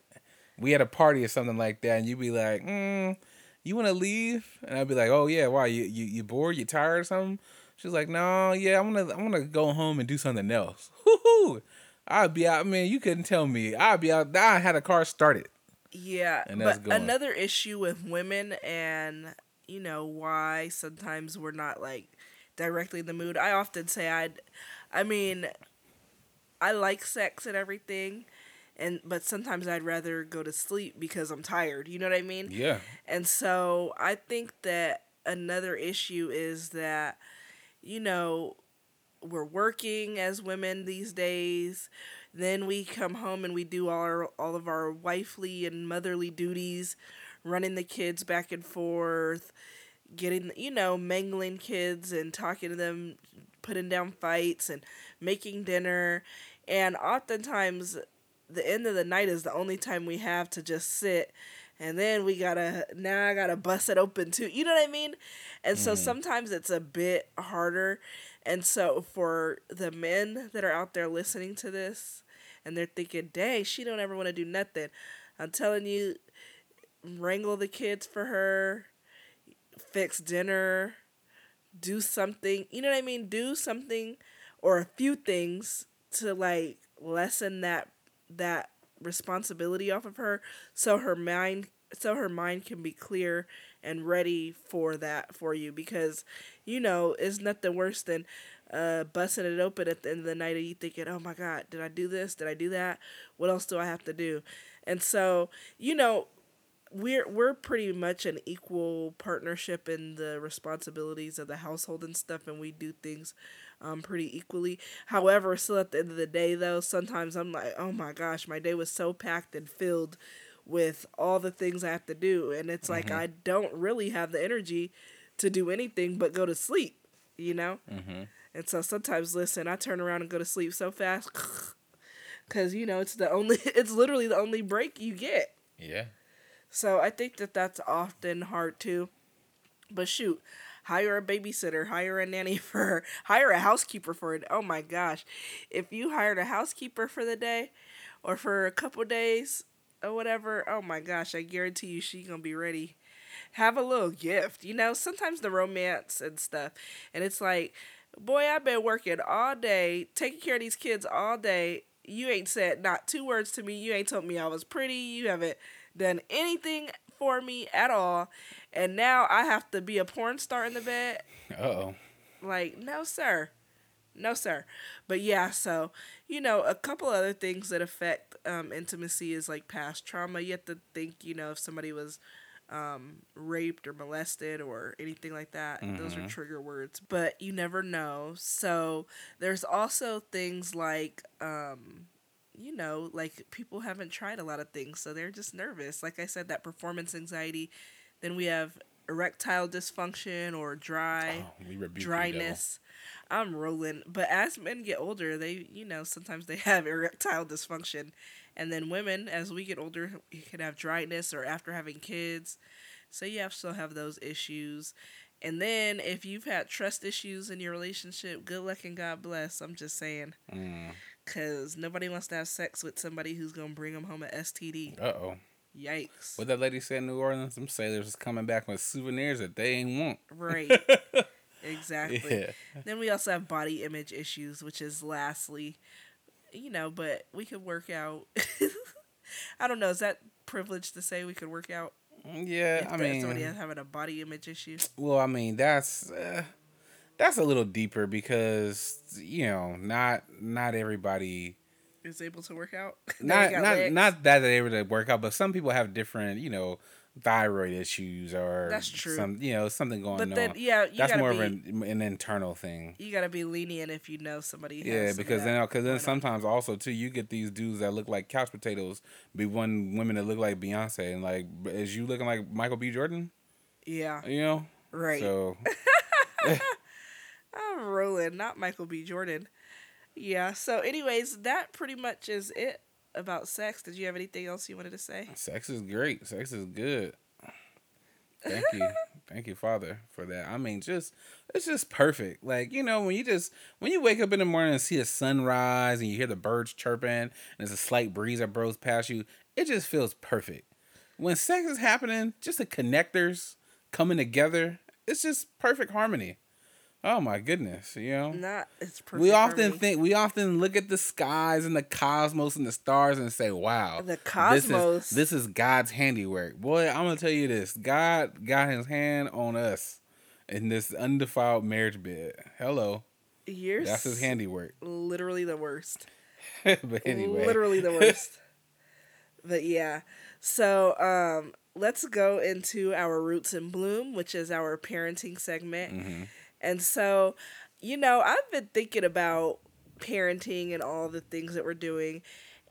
We had a party or something like that, and you'd be like, mm, you want to leave? And I'd be like, oh yeah, why? You you you bored? You tired or something? She's like, no, yeah, I'm gonna I'm gonna go home and do something else. <laughs> Woohoo! I'd be out, man. You couldn't tell me. I'd be out. I had a car started. Yeah, And but going. another issue with women and you know why sometimes we're not like directly in the mood. I often say I'd I mean I like sex and everything and but sometimes I'd rather go to sleep because I'm tired. You know what I mean? Yeah. And so I think that another issue is that, you know, we're working as women these days. Then we come home and we do all our, all of our wifely and motherly duties, running the kids back and forth, getting, you know, mangling kids and talking to them, putting down fights and making dinner. And oftentimes, the end of the night is the only time we have to just sit and then we gotta now i gotta bust it open too. You know what i mean? And so mm-hmm. sometimes it's a bit harder. And so for the men that are out there listening to this and they're thinking dang she don't ever want to do nothing. I'm telling you wrangle the kids for her fix dinner do something you know what i mean? Do something or a few things to like lessen that that responsibility off of her so her mind so her mind can be clear and ready for that for you. Because you know it's nothing worse than uh busting it open at the end of the night and you thinking oh my god did i do this? Did i do that? What else do i have to do? And so you know we're we're pretty much an equal partnership in the responsibilities of the household and stuff and we do things um pretty equally. However still at the end of the day though sometimes i'm like oh my gosh my day was so packed and filled with all the things i have to do. And it's like i don't really have the energy to do anything but go to sleep you know? And so sometimes listen i turn around and go to sleep so fast <laughs> because you know it's the only <laughs> it's literally the only break you get. Yeah. so I think that that's often hard too. But shoot, hire a babysitter, hire a nanny <laughs> for her, hire a housekeeper for it. Oh my gosh. If you hired a housekeeper for the day or for a couple days or whatever, oh my gosh, I guarantee you she going to be ready. Have a little gift. You know, sometimes the romance and stuff. And it's like, boy, I've been working all day, taking care of these kids all day. You ain't said not two words to me. You ain't told me I was pretty. You haven't done anything for me at all. And now I have to be a porn star in the bed. Oh. Like, no, sir. No, sir. But yeah, so, you know, a couple other things that affect um, intimacy is like past trauma. You have to think, you know, if somebody was um, raped or molested or anything like that. Those are trigger words, but you never know. So there's also things like, um, you know, like people haven't tried a lot of things, so they're just nervous. Like I said, that performance anxiety. Then we have erectile dysfunction or dry Oh, dryness. I'm rolling. But as men get older, they, you know, sometimes they <laughs> have erectile dysfunction. And then women, as we get older, you can have dryness or after having kids. So you have still have those issues. And then if you've had trust issues in your relationship, good luck and God bless. I'm just saying. Mm. Cause nobody wants to have sex with somebody who's gonna bring them home an STD. Uh oh. Yikes! What that lady said in New Orleans, some sailors was coming back with souvenirs that they ain't want. Right. <laughs> exactly. Yeah. Then we also have body image issues, which is lastly, you know, but we could work out. <laughs> I don't know. Is that privilege to say we could work out? Yeah, I mean, somebody having a body image issue. well, I mean that's uh, that's a little deeper because you know not not everybody Is able to work out. <laughs> Not not legs. not that they're able to work out, but some people have different you know thyroid issues or That's true. Some you know something going on. But on. then, yeah, you that's more be of an, an internal thing. you gotta be lenient if you know somebody. Yeah, because then because then going on. sometimes also too you get these dudes that look like couch potatoes, be one women that look like Beyonce and like is you looking like Michael B. Jordan? yeah, You know, right. So <laughs> I'm rolling, not Michael B. Jordan. Yeah. So, anyways, that pretty much is it about sex. Did you have anything else you wanted to say? sex is great. Sex is good. Thank you, <laughs> thank you, Father, for that. I mean, just it's just perfect. Like you know, when you just when you wake up in the morning and see the sunrise and you hear the birds chirping and there's a slight breeze that blows past you, it just feels perfect. When sex is happening, just the connectors coming together, it's just perfect harmony. Oh my goodness, you know. Not. It's perfect. we often think we often look at the skies and the cosmos and the stars and say, "Wow, The this cosmos. is this is God's handiwork." Boy, I'm gonna tell you this: God got His hand on us in this undefiled marriage bed. Hello, You're that's His handiwork. Literally the worst. <laughs> but anyway, Literally the <laughs> worst. but yeah. So um let's go into our roots in bloom, which is our parenting segment. Mhm. And so, you know, I've been thinking about parenting and all the things that we're doing.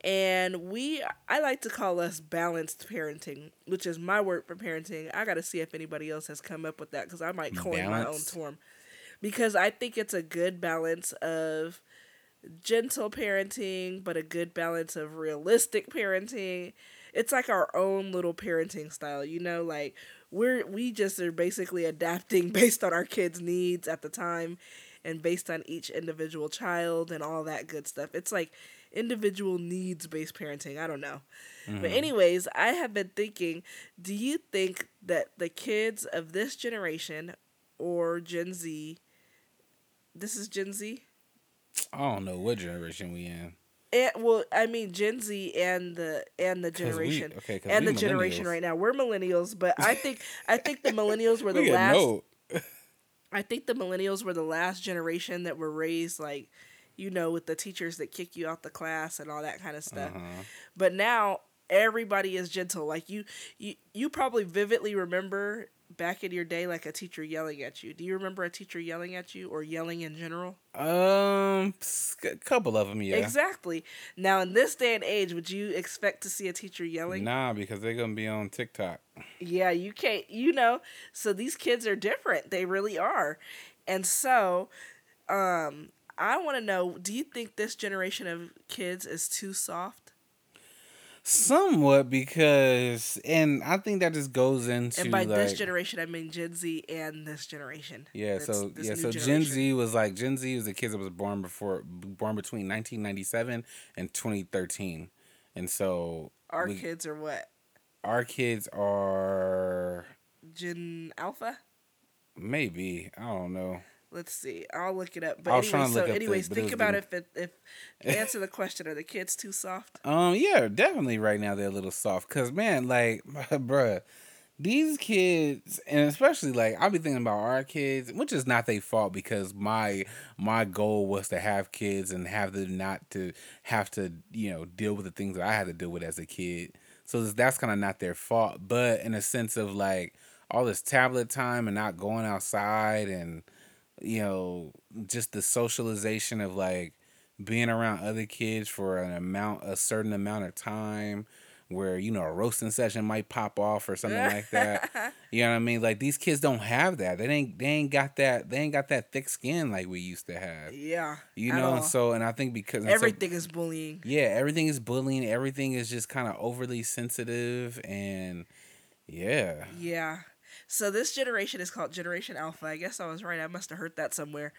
And we, I like to call us balanced parenting, which is my word for parenting. I got to see if anybody else has come up with that because I might coin my own term. Because I think it's a good balance of gentle parenting, but a good balance of realistic parenting. It's like our own little parenting style, you know, like we're we just are basically adapting <laughs> based on our kids' needs at the time and based on each individual child and all that good stuff. It's like individual needs based parenting. I don't know. But mm-hmm. anyways, I have been thinking, do you think that the kids of this generation or Gen Z this is Gen Z? I don't know what generation we in. And, well, I mean Gen Z and the and the 'Cause we- generation okay, and the generation right now. We're millennials, but I think I think the millennials were <laughs> the We last. I think the millennials were the last generation that were raised like, you know, with the teachers that kick you out the class and all that kind of stuff. Uh-huh. But now everybody is gentle. Like you, you, you probably vividly remember back in your day, like a teacher yelling at you. Do you remember a teacher yelling at you or yelling in general? Um, a couple of them, yeah. Exactly. Now in this day and age, would you expect to see a teacher yelling? Nah, because they're gonna be on TikTok. Yeah, you can't, you know, so these kids are different. They really are. And so, um, I want to know do you think this generation of kids is too soft? Somewhat because, and I think that just goes into And by like, this generation, I mean Gen Z and this generation. Yeah, That's so this yeah, so Gen. Z was like Gen Z was the kids that was born before born between 1997 and 2013. And so Our we- kids are what? our kids are Gen Alpha? maybe, I don't know. Let's see. I'll look it up. But anyway, so the- anyways, but think about if it, if answer the question: Are the kids too soft? Um yeah, definitely right now they're a little soft cuz man, like <laughs> bruh, these kids and especially like I'll be thinking about our kids, which is not their fault because my my goal was to have kids and have them not to have to, you know, deal with the things that I had to deal with as a kid. So that's kind of not their fault, but in a sense of like all this tablet time and not going outside and you know, just the socialization of like being around other kids for an amount a certain amount of time where you know a roasting session might pop off or something like that. <laughs> You know what I mean? Like these kids don't have that. They ain't they ain't got that they ain't got that thick skin like we used to have. Yeah. You know, and so and I think because and so- everything is bullying. yeah, everything is bullying, everything is just kind of overly sensitive and yeah. Yeah. So this generation is called Generation Alpha. I guess I was right. I must have heard that somewhere.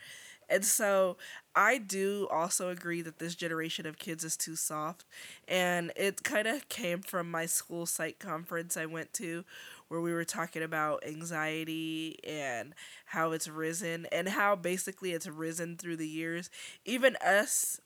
And so I do also agree that this generation of kids is too soft. And it kind of came from my school psych conference I went to where we were talking about anxiety and how it's risen and how basically it's risen through the years. Even us,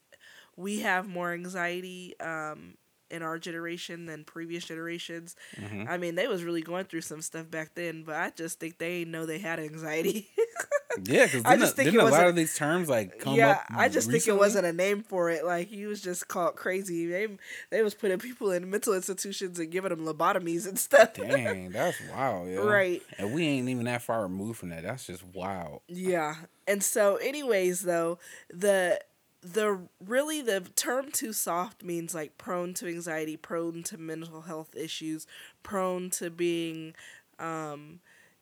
we have more anxiety um, in our generation than previous generations. Mm-hmm. I mean, they was really going through some stuff back then, but I just think they know they had anxiety. <laughs> yeah, because I just think a lot of these terms like come yeah, I just recently? think it wasn't a name for it. Like he was just called crazy. They they was putting people in mental institutions and giving them lobotomies and stuff. Dang, that's wild. Yo. Right, and we ain't even that far removed from that. That's just wild. Yeah, and so, anyways, though the the really the term too soft means like prone to anxiety, prone to mental health issues, prone to being um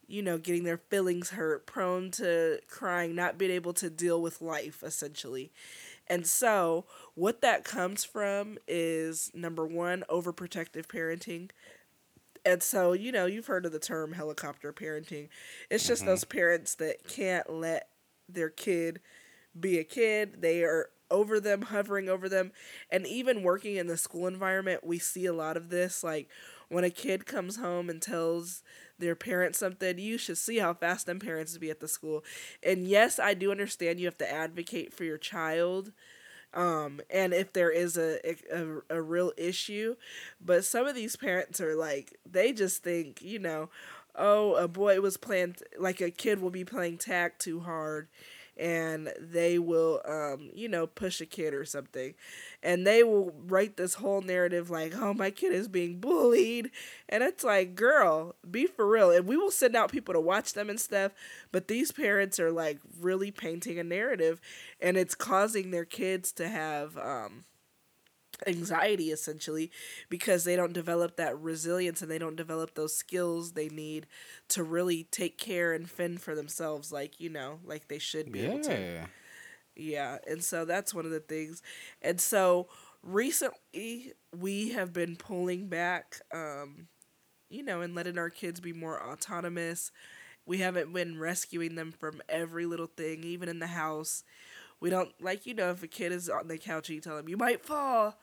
you know, getting their feelings hurt, prone to crying, not being able to deal with life essentially. And so, what that comes from is number 1, overprotective parenting. And so, you know, you've heard of the term helicopter parenting. It's just mm-hmm. those parents that can't let their kid be a kid. They are over them, hovering over them. And even working in the school environment, we see a lot of this. Like when a kid comes home and tells their parents something, you should see how fast them parents be at the school. And yes, I do understand you have to advocate for your child. Um, and if there is a, a, a real issue, but some of these parents are like, they just think, you know, oh, a boy was playing, like a kid will be playing tag too hard and they will um you know push a kid or something. And they will write this whole narrative like oh my kid is being bullied. And it's like girl be for real. And we will send out people to watch them and stuff but these parents are like really painting a narrative and it's causing their kids to have um anxiety essentially because they don't develop that resilience and they don't develop those skills they need to really take care and fend for themselves like you know like they should be yeah. able to. Yeah and so that's one of the things. And so recently we have been pulling back um you know and letting our kids be more autonomous. We haven't been rescuing them from every little thing even in the house. We don't like you know if a kid is on the couch and you tell them you might fall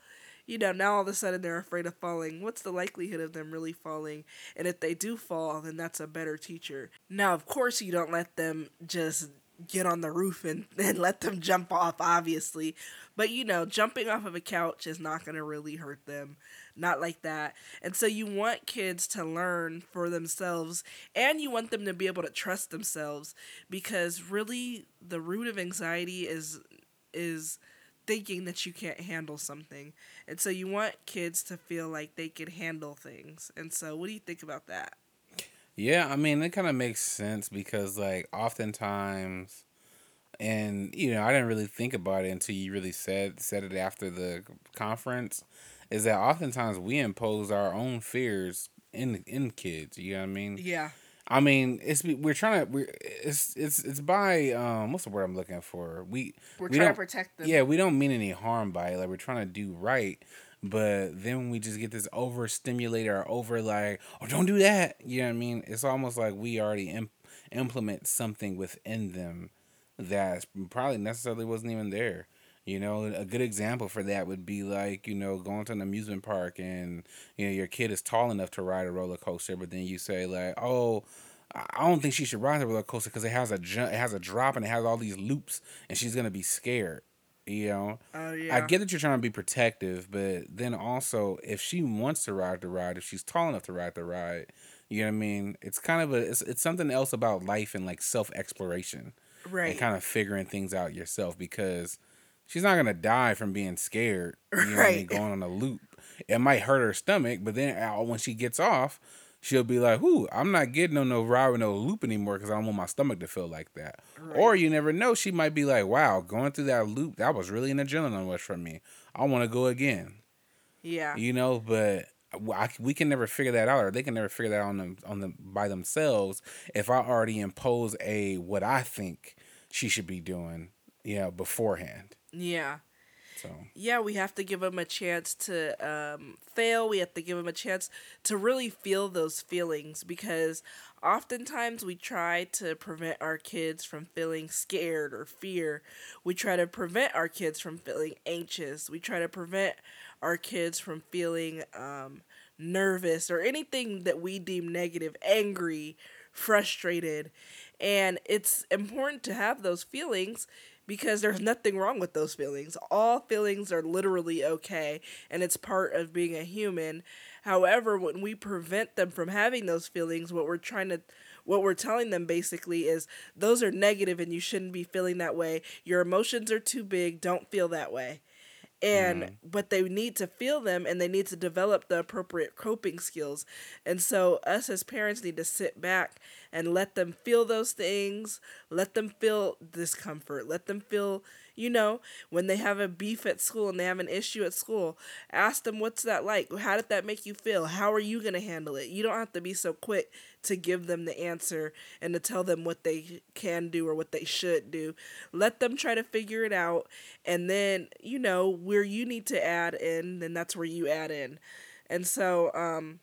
you know, now all of a sudden they're afraid of falling. What's the likelihood of them really falling? And if they do fall, then that's a better teacher. Now, of course, you don't let them just get on the roof and, <laughs> and let them jump off, obviously. But, you know, jumping off of a couch is not going to really hurt them. Not like that. And so you want kids to learn for themselves and you want them to be able to trust themselves because really the root of anxiety is is thinking that you can't handle something. And so you want kids to feel like they can handle things. And so what do you think about that? Yeah, I mean, it kind of makes sense because like oftentimes and you know, I didn't really think about it until you really said said it after the conference is that oftentimes we impose our own fears in in kids, you know what I mean? Yeah. I mean, it's we're trying to we're it's it's it's by um what's the word I'm looking for? We we're we trying to protect them. Yeah, we don't mean any harm by it. Like we're trying to do right, but then we just get this overstimulated or over like, oh, don't do that. You know what I mean? It's almost like we already imp- implement something within them that probably necessarily wasn't even there. You know, a good example for that would be like, you know, going to an amusement park and, you know, your kid is tall enough to ride a roller coaster, but then you say like, oh, I don't think she should ride the roller coaster because it has a ju- it has a drop and it has all these loops and she's gonna be scared. You know, uh, yeah. I get that you're trying to be protective, but then also if she wants to ride the ride, if she's tall enough to ride the ride, you know what I mean. It's kind of a it's, it's something else about life and like self exploration, right? And kind of figuring things out yourself because she's not gonna die from being scared. <laughs> You know right. I mean? Going on a loop. It might hurt her stomach, but then uh, when she gets off, she'll be like, "Whoo, I'm not getting on no ride with no loop anymore because I don't want my stomach to feel like that." Right. Or you never know, she might be like, "Wow, going through that loop, that was really an adrenaline rush for me. I want to go again." Yeah. You know, but I, we can never figure that out, or they can never figure that out on them on them by themselves. If I already impose a what I think she should be doing, you know, beforehand. Yeah. So yeah, we have to give them a chance to um, fail. We have to give them a chance to really feel those feelings because oftentimes we try to prevent our kids from feeling scared or fear. We try to prevent our kids from feeling anxious. We try to prevent our kids from feeling um, nervous or anything that we deem negative, angry, frustrated. And it's important to have those feelings because there's nothing wrong with those feelings. All feelings are literally okay and it's part of being a human. However, when we prevent them from having those feelings, what we're trying to what we're telling them basically is those are negative and you shouldn't be feeling that way. Your emotions are too big, don't feel that way and mm. but they need to feel them and they need to develop the appropriate coping skills and so us as parents need to sit back and let them feel those things let them feel discomfort let them feel you know, when they have a beef at school and they have an issue at school, ask them what's that like? How did that make you feel? How are you going to handle it? You don't have to be so quick to give them the answer and to tell them what they can do or what they should do. Let them try to figure it out and then, you know, where you need to add in, then that's where you add in. And so um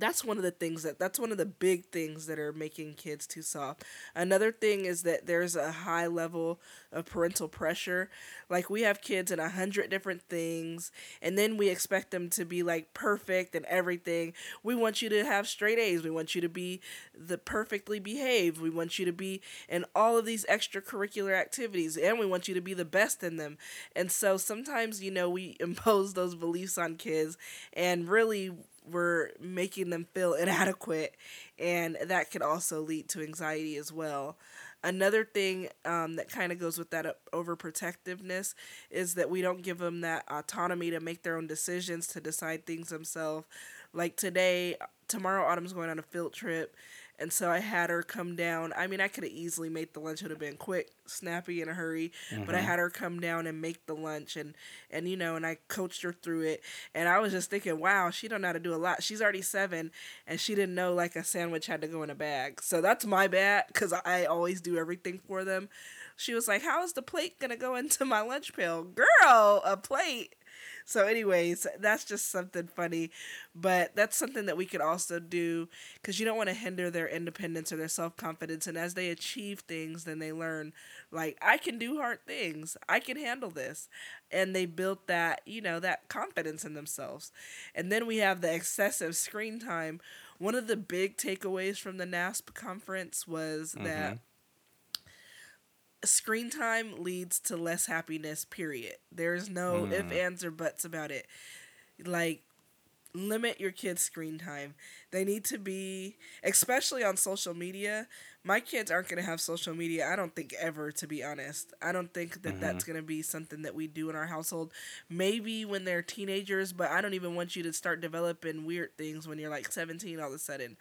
that's one of the things that that's one of the big things that are making kids too soft. Another thing is that there's a high level of parental pressure. Like we have kids in a hundred different things, and then we expect them to be like perfect and everything. We want you to have straight A's. We want you to be the perfectly behaved. We want you to be in all of these extracurricular activities, and we want you to be the best in them. And so sometimes, you know, we <laughs> impose those beliefs on kids, and really we're making them feel inadequate, and that can also lead to anxiety as well. Another thing um, that kind of goes with that overprotectiveness is that we don't give them that autonomy to make their own decisions, to decide things themselves. Like today, tomorrow, Autumn's going on a field trip, and so I had her come down. I mean, I could have easily made the lunch; would have been quick, snappy, in a hurry. Mm-hmm. But I mm-hmm. had her come down and make the lunch, and and you know, and I coached her through it. And I was just thinking, wow, she don't know how to do a lot. She's already seven, and she didn't know like a sandwich had to go in a bag. So that's my bad because I always do everything for them. She was like, "How is the plate gonna go into my lunch pail, girl? A plate." So, anyways, that's just something funny, but that's something that we could also do because you don't want to hinder their independence or their self confidence. And as they achieve things, then they learn, like, I can do hard things, I can handle this. And they built that, you know, that confidence in themselves. And then we have the excessive screen time. One of the big takeaways from the NASP conference was mm-hmm. that screen time leads to less happiness period. There's no mm. if ands or buts about it. Like limit your kids screen time. They need to be especially on social media my kids aren't going to have social media i don't think ever to be honest. I don't think that mm-hmm. that's going to be something that we do in our household. Maybe when they're teenagers but i don't even want you to start developing weird things when you're like 17 all of a sudden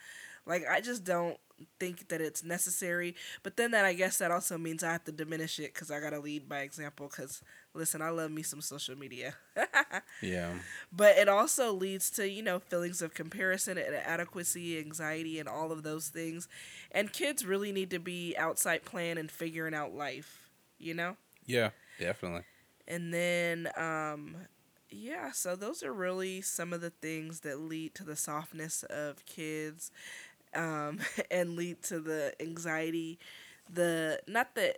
like i just don't think that it's necessary. But then that I guess that also means I have to diminish it because I gotta lead by example. Because listen, I love me some social media. <laughs> yeah. But it also leads to you know feelings of comparison and inadequacy, anxiety, and all of those things. And kids really need to be outside playing and figuring out life. You know. Yeah, definitely. And then um, yeah, so those are really some of the things that lead to the softness of kids um, <laughs> and lead to the anxiety, the not the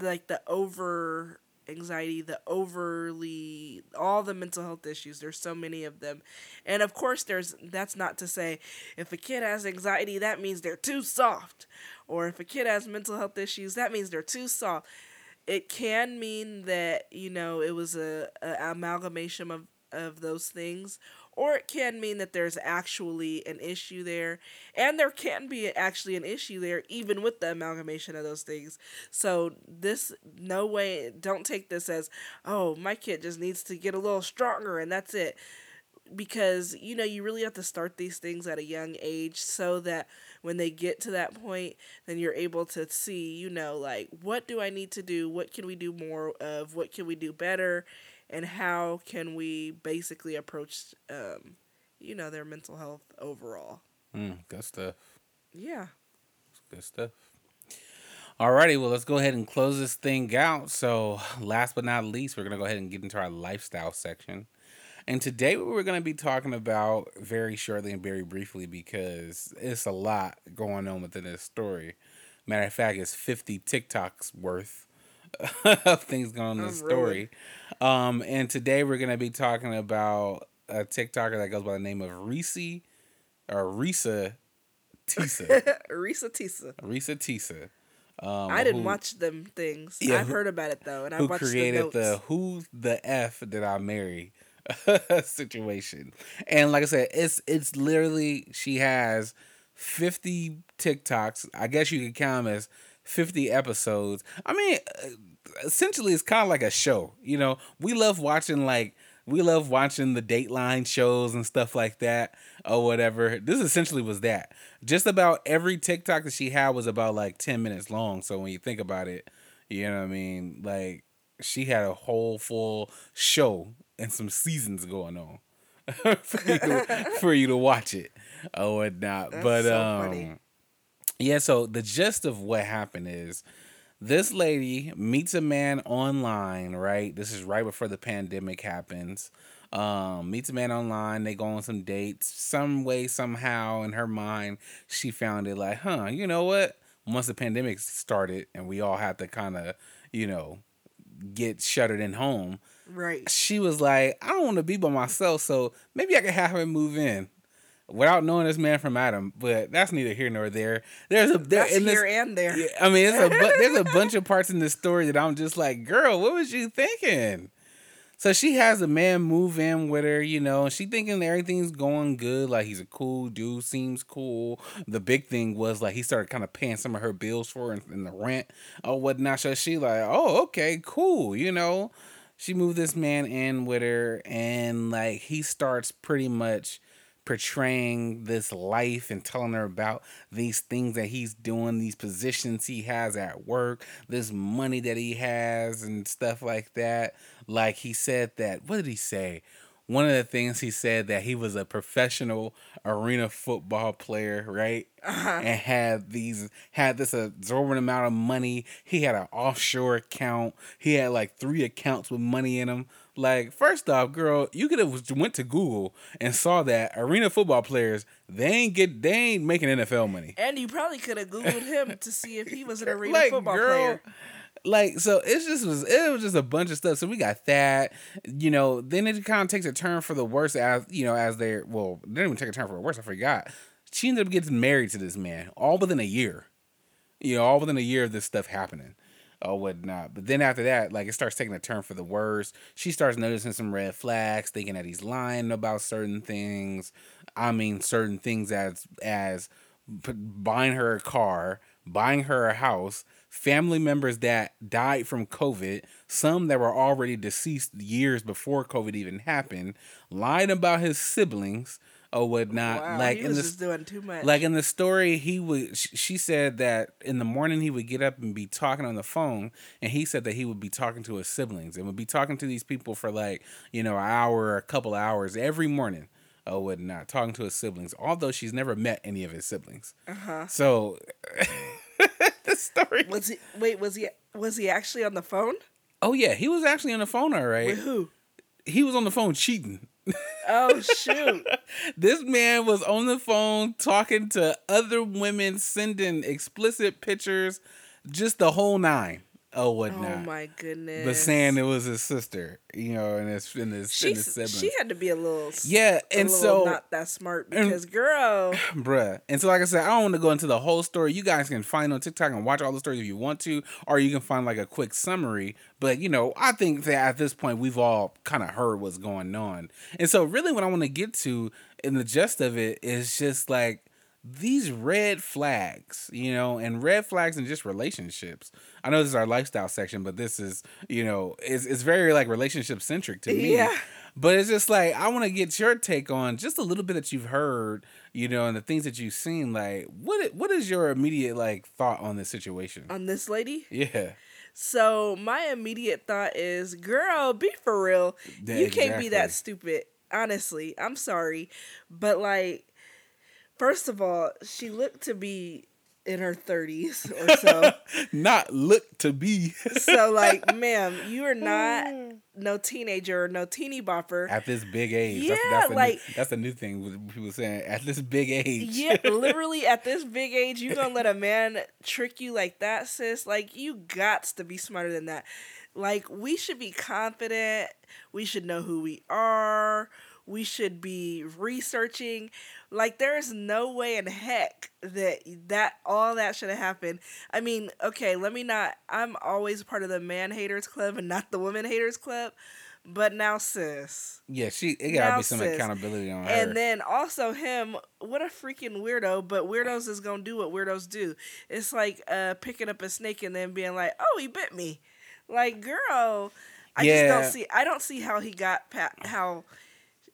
like the over anxiety, the overly all the mental health issues. There's so many of them. And of course there's that's not to say if a kid has anxiety that means they're too soft or if a kid has mental health issues that means they're too soft. It can mean that, you know, it was a, a amalgamation of of those things or it can mean that there's actually an issue there and there can be actually an issue there even with the amalgamation of those things. So this no way don't take this as oh my kid just needs to get a little stronger and that's it. Because you know you really have to start these things at a young age so that when they get to that point then you're able to see you know like what do i need to do? What can we do more of? What can we do better and how can we basically approach um, you know their mental health overall mm, good stuff yeah good stuff Alrighty, well, let's go ahead and close this thing out. So, last but not least, we're going to go ahead and get into our lifestyle section. And today, what we're going to be talking about very shortly and very briefly because it's a lot going on within this story. Matter of fact, it's 50 TikToks worth of <laughs> things going on in the Oh, really? story. Um, and today, we're going to be talking about a TikToker that goes by the name of Reese or Reesa Teesa. <laughs> Reesa Teesa. Reesa Teesa. Um, I didn't who- watch them things. Yeah, I've who- heard about it though, and I watched created the the, who the f did I marry <laughs> situation. And like I said, it's it's literally she has 50 TikToks. I guess you could count them as 50 episodes. I mean, uh, essentially it's kind of like a show. You know, we love watching like we love watching the Dateline shows and stuff like that or whatever. This essentially was that. Just about every TikTok that she had was about like 10 minutes long. So when you think about it, you know what I mean? Like she had a whole full show and some seasons going on <laughs> for, you to, <laughs> for you to watch it or whatnot. That's but so um funny. Yeah, so the gist of what happened is this lady meets a man online, right? This is right before the pandemic happens. Um, meets a man online, they go on some dates. Some way, somehow, in her mind, she found it like, huh, you know what? Once the pandemic started and we all had to kind of, you know, get shuttered in home, Right. she was like, I don't want to be by myself, so maybe I could have her move in. Without knowing this man from Adam, but that's neither here nor there. There's a there That's in this, here and there. I mean, it's a bu- there's a bunch of <laughs> parts in this story that I'm just like, girl, what was you thinking? So she has a man move in with her, you know, and she thinking everything's going good. Like he's a cool dude, seems cool. The big thing was like he started kind of paying some of her bills for her and, and the rent or whatnot. So she like, oh, okay, cool, you know. She moved this man in with her, and like he starts pretty much portraying this life and telling her about these things that he's doing, these positions he has at work, this money that he has, and stuff like that. Like he said that, what did he say? One of the things he said that he was a professional arena football player, right? Uh-huh. And had these had this absorbent amount of money. He had an offshore account. He had like three accounts with money in them. Like, first off, girl, you could have went to Google and saw that arena football players they ain't get they ain't making NFL money. And you probably could have googled him to see if he was an arena <laughs> like, football girl, player. Like, so it's just was it was just a bunch of stuff. So we got that, you know. Then it kind of takes a turn for the worse as you know as they're well, they didn't even take a turn for the worse. I forgot. She ended up getting married to this man all within a year. You know, all within a year of this stuff happening or whatnot. But then after that, like it starts taking a turn for the worse. She starts noticing some red flags, thinking that he's lying about certain things. I mean, certain things as as buying her a car, buying her a house, family members that died from COVID, some that were already deceased years before COVID even happened, lying about his siblings or whatnot. Wow, like in the just doing too much. like in the story, he would. She said that in the morning he would get up and be talking on the phone, and he said that he would be talking to his siblings and would be talking to these people for like you know an hour or a couple hours every morning, or whatnot, talking to his siblings. Although she's never met any of his siblings, uh-huh. so <laughs> the story. Was he? Wait, was he? Was he actually on the phone Oh yeah, he was actually on the phone. All right, with who? he was on the phone cheating. Oh shoot! <laughs> This man was on the phone talking to other women, sending explicit pictures, just the whole nine. Oh, what now? oh my goodness! but saying it was his sister, you know, and his and his, and she his siblings. she had to be a little yeah, a and little so, not that smart because girl, <clears throat> bruh, and so like I said, I don't want to go into the whole story. You guys can find on TikTok and watch all the stories if you want to, or you can find like a quick summary. But you know, I think that at this point we've all kind of heard what's going on, and so really what I want to get to in the gist of it is just like these red flags, you know, and red flags in just relationships. I know this is our lifestyle section, but this is, you know, it's, it's very like relationship centric to me. Yeah. But it's just like I want to get your take on just a little bit that you've heard, you know, and the things that you've seen. Like, what what is your immediate like thought on this situation? on this lady. Yeah, So my immediate thought is, girl, be for real. You can't be that stupid. Honestly, I'm sorry, but like, first of all, she looked to be in her 30s or <laughs> so. not look to be. so like, <laughs> ma'am, you are not hmm. no teenager or no teeny bopper. At this big age. Yeah, that's, that's like- new, that's a new thing people saying at this big age. Yeah, literally at this big age, you gonna let a man trick you like that, sis? Like you got to be smarter than that. Like we should be confident. We should know who we are. We should be researching. Like there is no way in heck that that all that should have happened. I mean, okay, let me not. I'm always part of the man haters club and not the woman haters club. But now, sis. Yeah, she it gotta be some sis. accountability on her. And then also him, what a freaking weirdo, but weirdos is gonna do what weirdos do. It's like uh picking up a snake and then being like, Oh, he bit me. Like, girl, I just don't see I don't see how he got pa- how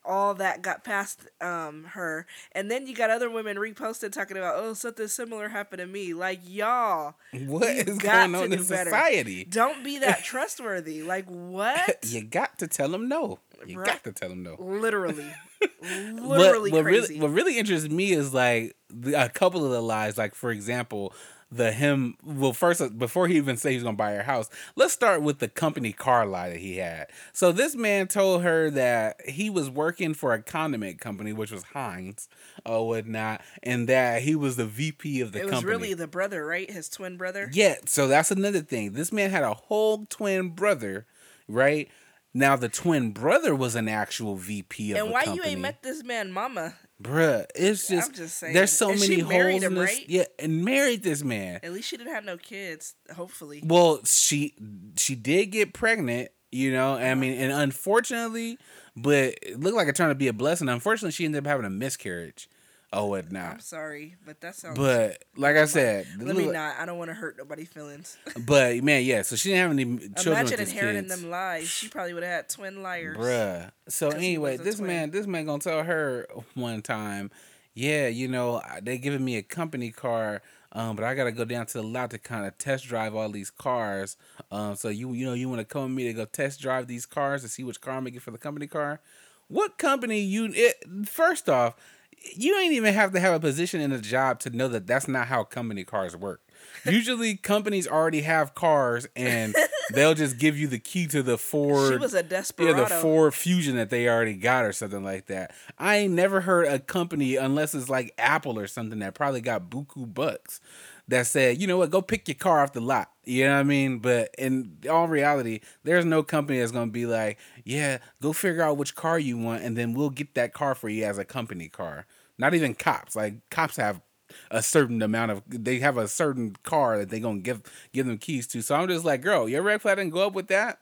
all that got past um her. And then you got other women reposted talking about, oh, something similar happened to me. Like, y'all, what is going on in do better. society? don't be that <laughs> trustworthy. Like, <laughs> what? you got to tell them no. You Right. got to tell them no. Literally. What- <laughs> Literally what, crazy. Really, what really interests me is like the, a couple of the lies. Like for example, the him. Well, first uh, before he even said he's gonna buy her house, let's start with the company car lie that he had. So this man told her that he was working for a condiment company, which was Heinz or whatnot, and that he was the VP of the company. it was company. really the brother, right? His twin brother. Yeah, so that's another thing. This man had a whole twin brother, right? Now the twin brother was an actual VP of And the why company. you ain't met this man, mama? Bruh, it's just, just saying. there's so And many holes in this. right? Yeah, and married this man. At least she didn't have no kids. Hopefully. Well, she she did get pregnant, you know. I uh-huh. mean, and unfortunately, but it looked like it turned to be a blessing. Unfortunately, she ended up having a miscarriage. Oh, what now? I'm sorry, but that sounds. But like I said, let me not. I don't want to hurt nobody's feelings. <laughs> But man, yeah. So she didn't have any children Imagine inheriting kids. them lies. She probably would have had twin liars. Bruh. So anyway, this twin. man, this man gonna tell her one time, yeah, you know, they giving me a company car, um, but I gotta go down to the lot to kind of test drive all these cars. Um, so you you know you want to come with me to go test drive these cars to see which car I'm gonna get for the company car. What company you? It, first off, you ain't even have to have a position in a job to know that that's not how company cars work. Usually, <laughs> companies already have cars, and <laughs> they'll just give you the key to the Ford. She was a desperado. Yeah, the Ford Fusion that they already got or something like that. I ain't never heard a company, unless it's like Apple or something that probably got buku bucks, that said, you know what, go pick your car off the lot. You know what I mean? But in all reality, there's no company that's gonna be like, yeah, go figure out which car you want, and then we'll get that car for you as a company car. Not even cops. Like cops have a certain amount of they have a certain car that they gonna give give them keys to. So I'm just like, girl, your red flag didn't go up with that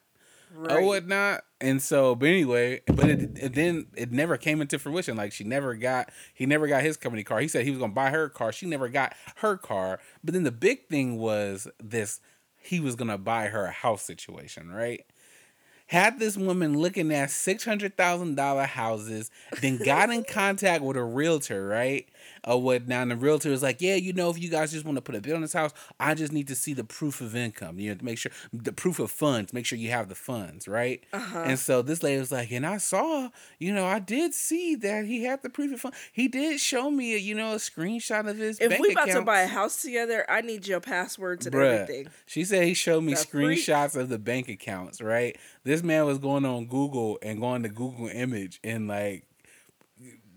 Right. or whatnot. And so, but anyway, but it, it then it never came into fruition. Like she never got, he never got his company car. He said he was gonna buy her car. She never got her car. But then the big thing was this: he was gonna buy her a house situation, right? Had this woman looking at six hundred thousand dollar houses, then got in contact with a realtor, right? Or what now? And the realtor was like, "Yeah, you know, if you guys just want to put a bid on this house, I just need to see the proof of income. You know, to make sure the proof of funds. Make sure you have the funds, right?" Uh-huh. And so this lady was like, "And I saw, you know, I did see that he had the proof of funds. He did show me, a, you know, a screenshot of his If we about to buy a house together, I need your passwords and Bruh. everything. She said he showed me The freak. screenshots of the bank accounts, right? This man was going on Google and going to Google image and like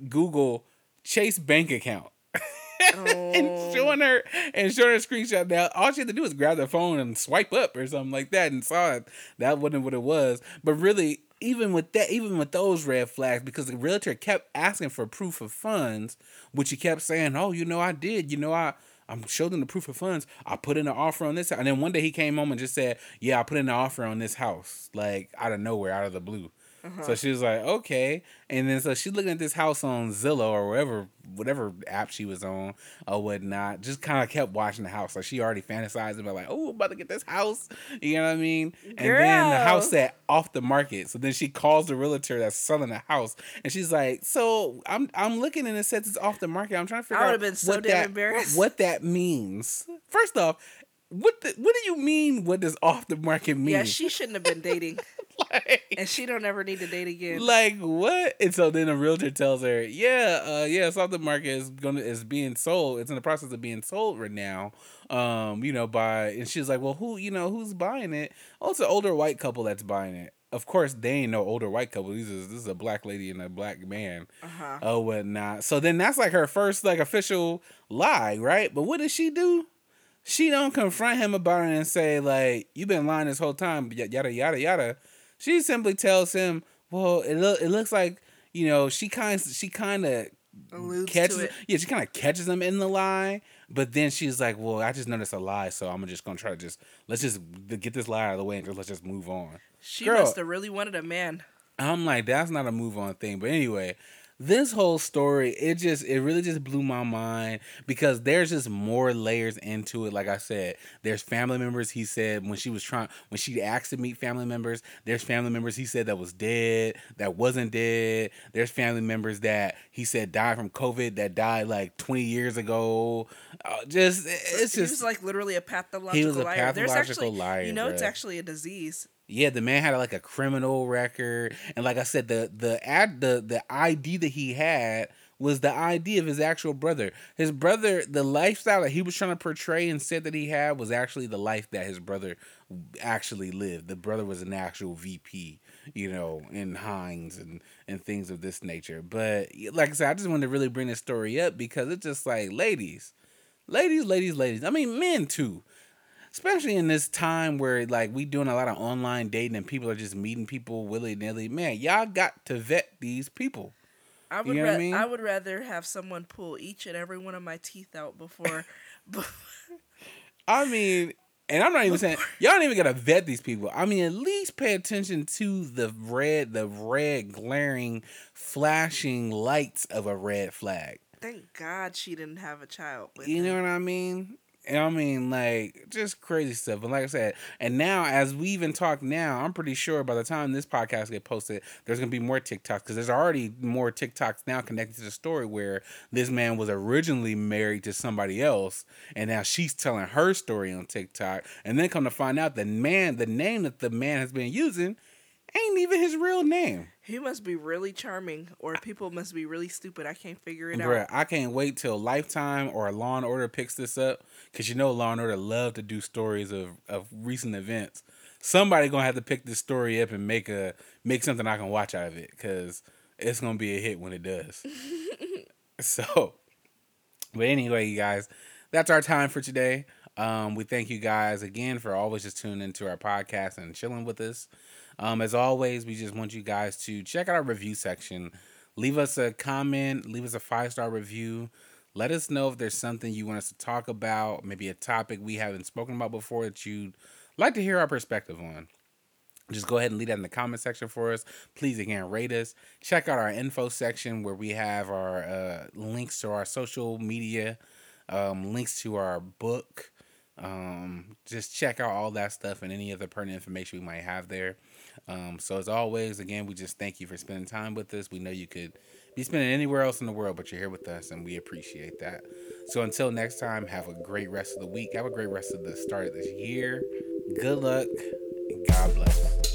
Google Chase bank account. <laughs> and oh. showing her and showing her a screenshot. Now all she had to do was grab the phone and swipe up or something like that and saw it. That wasn't what it was. But really, even with that, even with those red flags, because the realtor kept asking for proof of funds, which he kept saying, "Oh, you know, I did. You know, I." I'm showed them the proof of funds. I put in an offer on this, and then one day he came home and just said, "Yeah, I put in an offer on this house, like out of nowhere, out of the blue." So she was like, "Okay," and then so she's looking at this house on Zillow or wherever, whatever app she was on or whatnot. Just kind of kept watching the house, like she already fantasized about like, "Oh, I'm about to get this house," you know what I mean? And then the house set off the market. So then she calls the realtor that's selling the house, and she's like, "So I'm I'm looking and it says it's off the market. I'm trying to figure out so what that what that means." First off. What the, what do you mean? What does off the market mean? Yeah, she shouldn't have been dating. <laughs> like, and she don't ever need to date again. Like what? And so then a realtor tells her, "Yeah, uh, yeah, it's off the market is gonna is being sold. It's in the process of being sold right now. Um, you know, by and she's like, well, who, you know, who's buying it? Oh, it's an older white couple that's buying it. Of course, they ain't no older white couple. This is this is a black lady and a black man. Uh-huh. Oh, whatnot. So then that's like her first like official lie, right? But what does she do? She don't confront him about it and say like, "You've been lying this whole time." Yada yada yada. She simply tells him, "Well, it lo- it looks like you know she kind she kind of catches yeah she kind of catches him in the lie, but then she's like, "Well, I just noticed a lie, so I'm just gonna try to just let's just get this lie out of the way and just let's just move on." She Girl, must have really wanted a man. I'm like, that's not a move on thing, but anyway, this whole story it just it really just blew my mind because there's just more layers into it like i said there's family members he said when she was trying when she asked to meet family members there's family members he said that was dead that wasn't dead there's family members that he said died from covid that died like 20 years ago uh, just it's just he was like literally a pathological he was a liar. pathological there's actually, liar you know bro. it's actually a disease yeah, the man had like a criminal record, and like I said, the the ad the the ID that he had was the ID of his actual brother. His brother, the lifestyle that he was trying to portray and said that he had was actually the life that his brother actually lived. The brother was an actual VP, you know, in Heinz and and things of this nature. But like I said, I just wanted to really bring this story up because it's just like, ladies, ladies, ladies, ladies. I mean, men too especially in this time where like we doing a lot of online dating and people are just meeting people willy nilly. Man, y'all got to vet these people. I would you know ra- I, mean? I would rather have someone pull each and every one of my teeth out before. <laughs> before I mean, and I'm not even saying y'all don't even gotta vet these people. I mean, at least pay attention to the red, the red glaring, flashing lights of a red flag. Thank God she didn't have a child. you him. know what I mean? I mean, like just crazy stuff. And like I said, and now as we even talk now, I'm pretty sure by the time this podcast get posted, there's gonna be more TikToks because there's already more TikToks now connected to the story where this man was originally married to somebody else, and now she's telling her story on TikTok, and then come to find out the man, the name that the man has been using ain't even his real name. He must be really charming, or people must be really stupid. I can't figure it Bruh, out. I can't wait till Lifetime or Law and Order picks this up, cause you know Law and Order love to do stories of of recent events. Somebody gonna have to pick this story up and make a make something I can watch out of it, cause it's gonna be a hit when it does. <laughs> so, but anyway, you guys, that's our time for today. Um, we thank you guys again for always just tuning into our podcast and chilling with us. Um, as always, we just want you guys to check out our review section. Leave us a comment, leave us a five star review. Let us know if there's something you want us to talk about, maybe a topic we haven't spoken about before that you'd like to hear our perspective on. Just go ahead and leave that in the comment section for us. Please, again, rate us. Check out our info section where we have our uh, links to our social media, um, links to our book. Um, just check out all that stuff and any other pertinent information we might have there. Um, so as always, again, we just thank you for spending time with us. We know you could be spending anywhere else in the world, but you're here with us, and we appreciate that. So until next time, have a great rest of the week. Have a great rest of the start of this year. Good luck, and God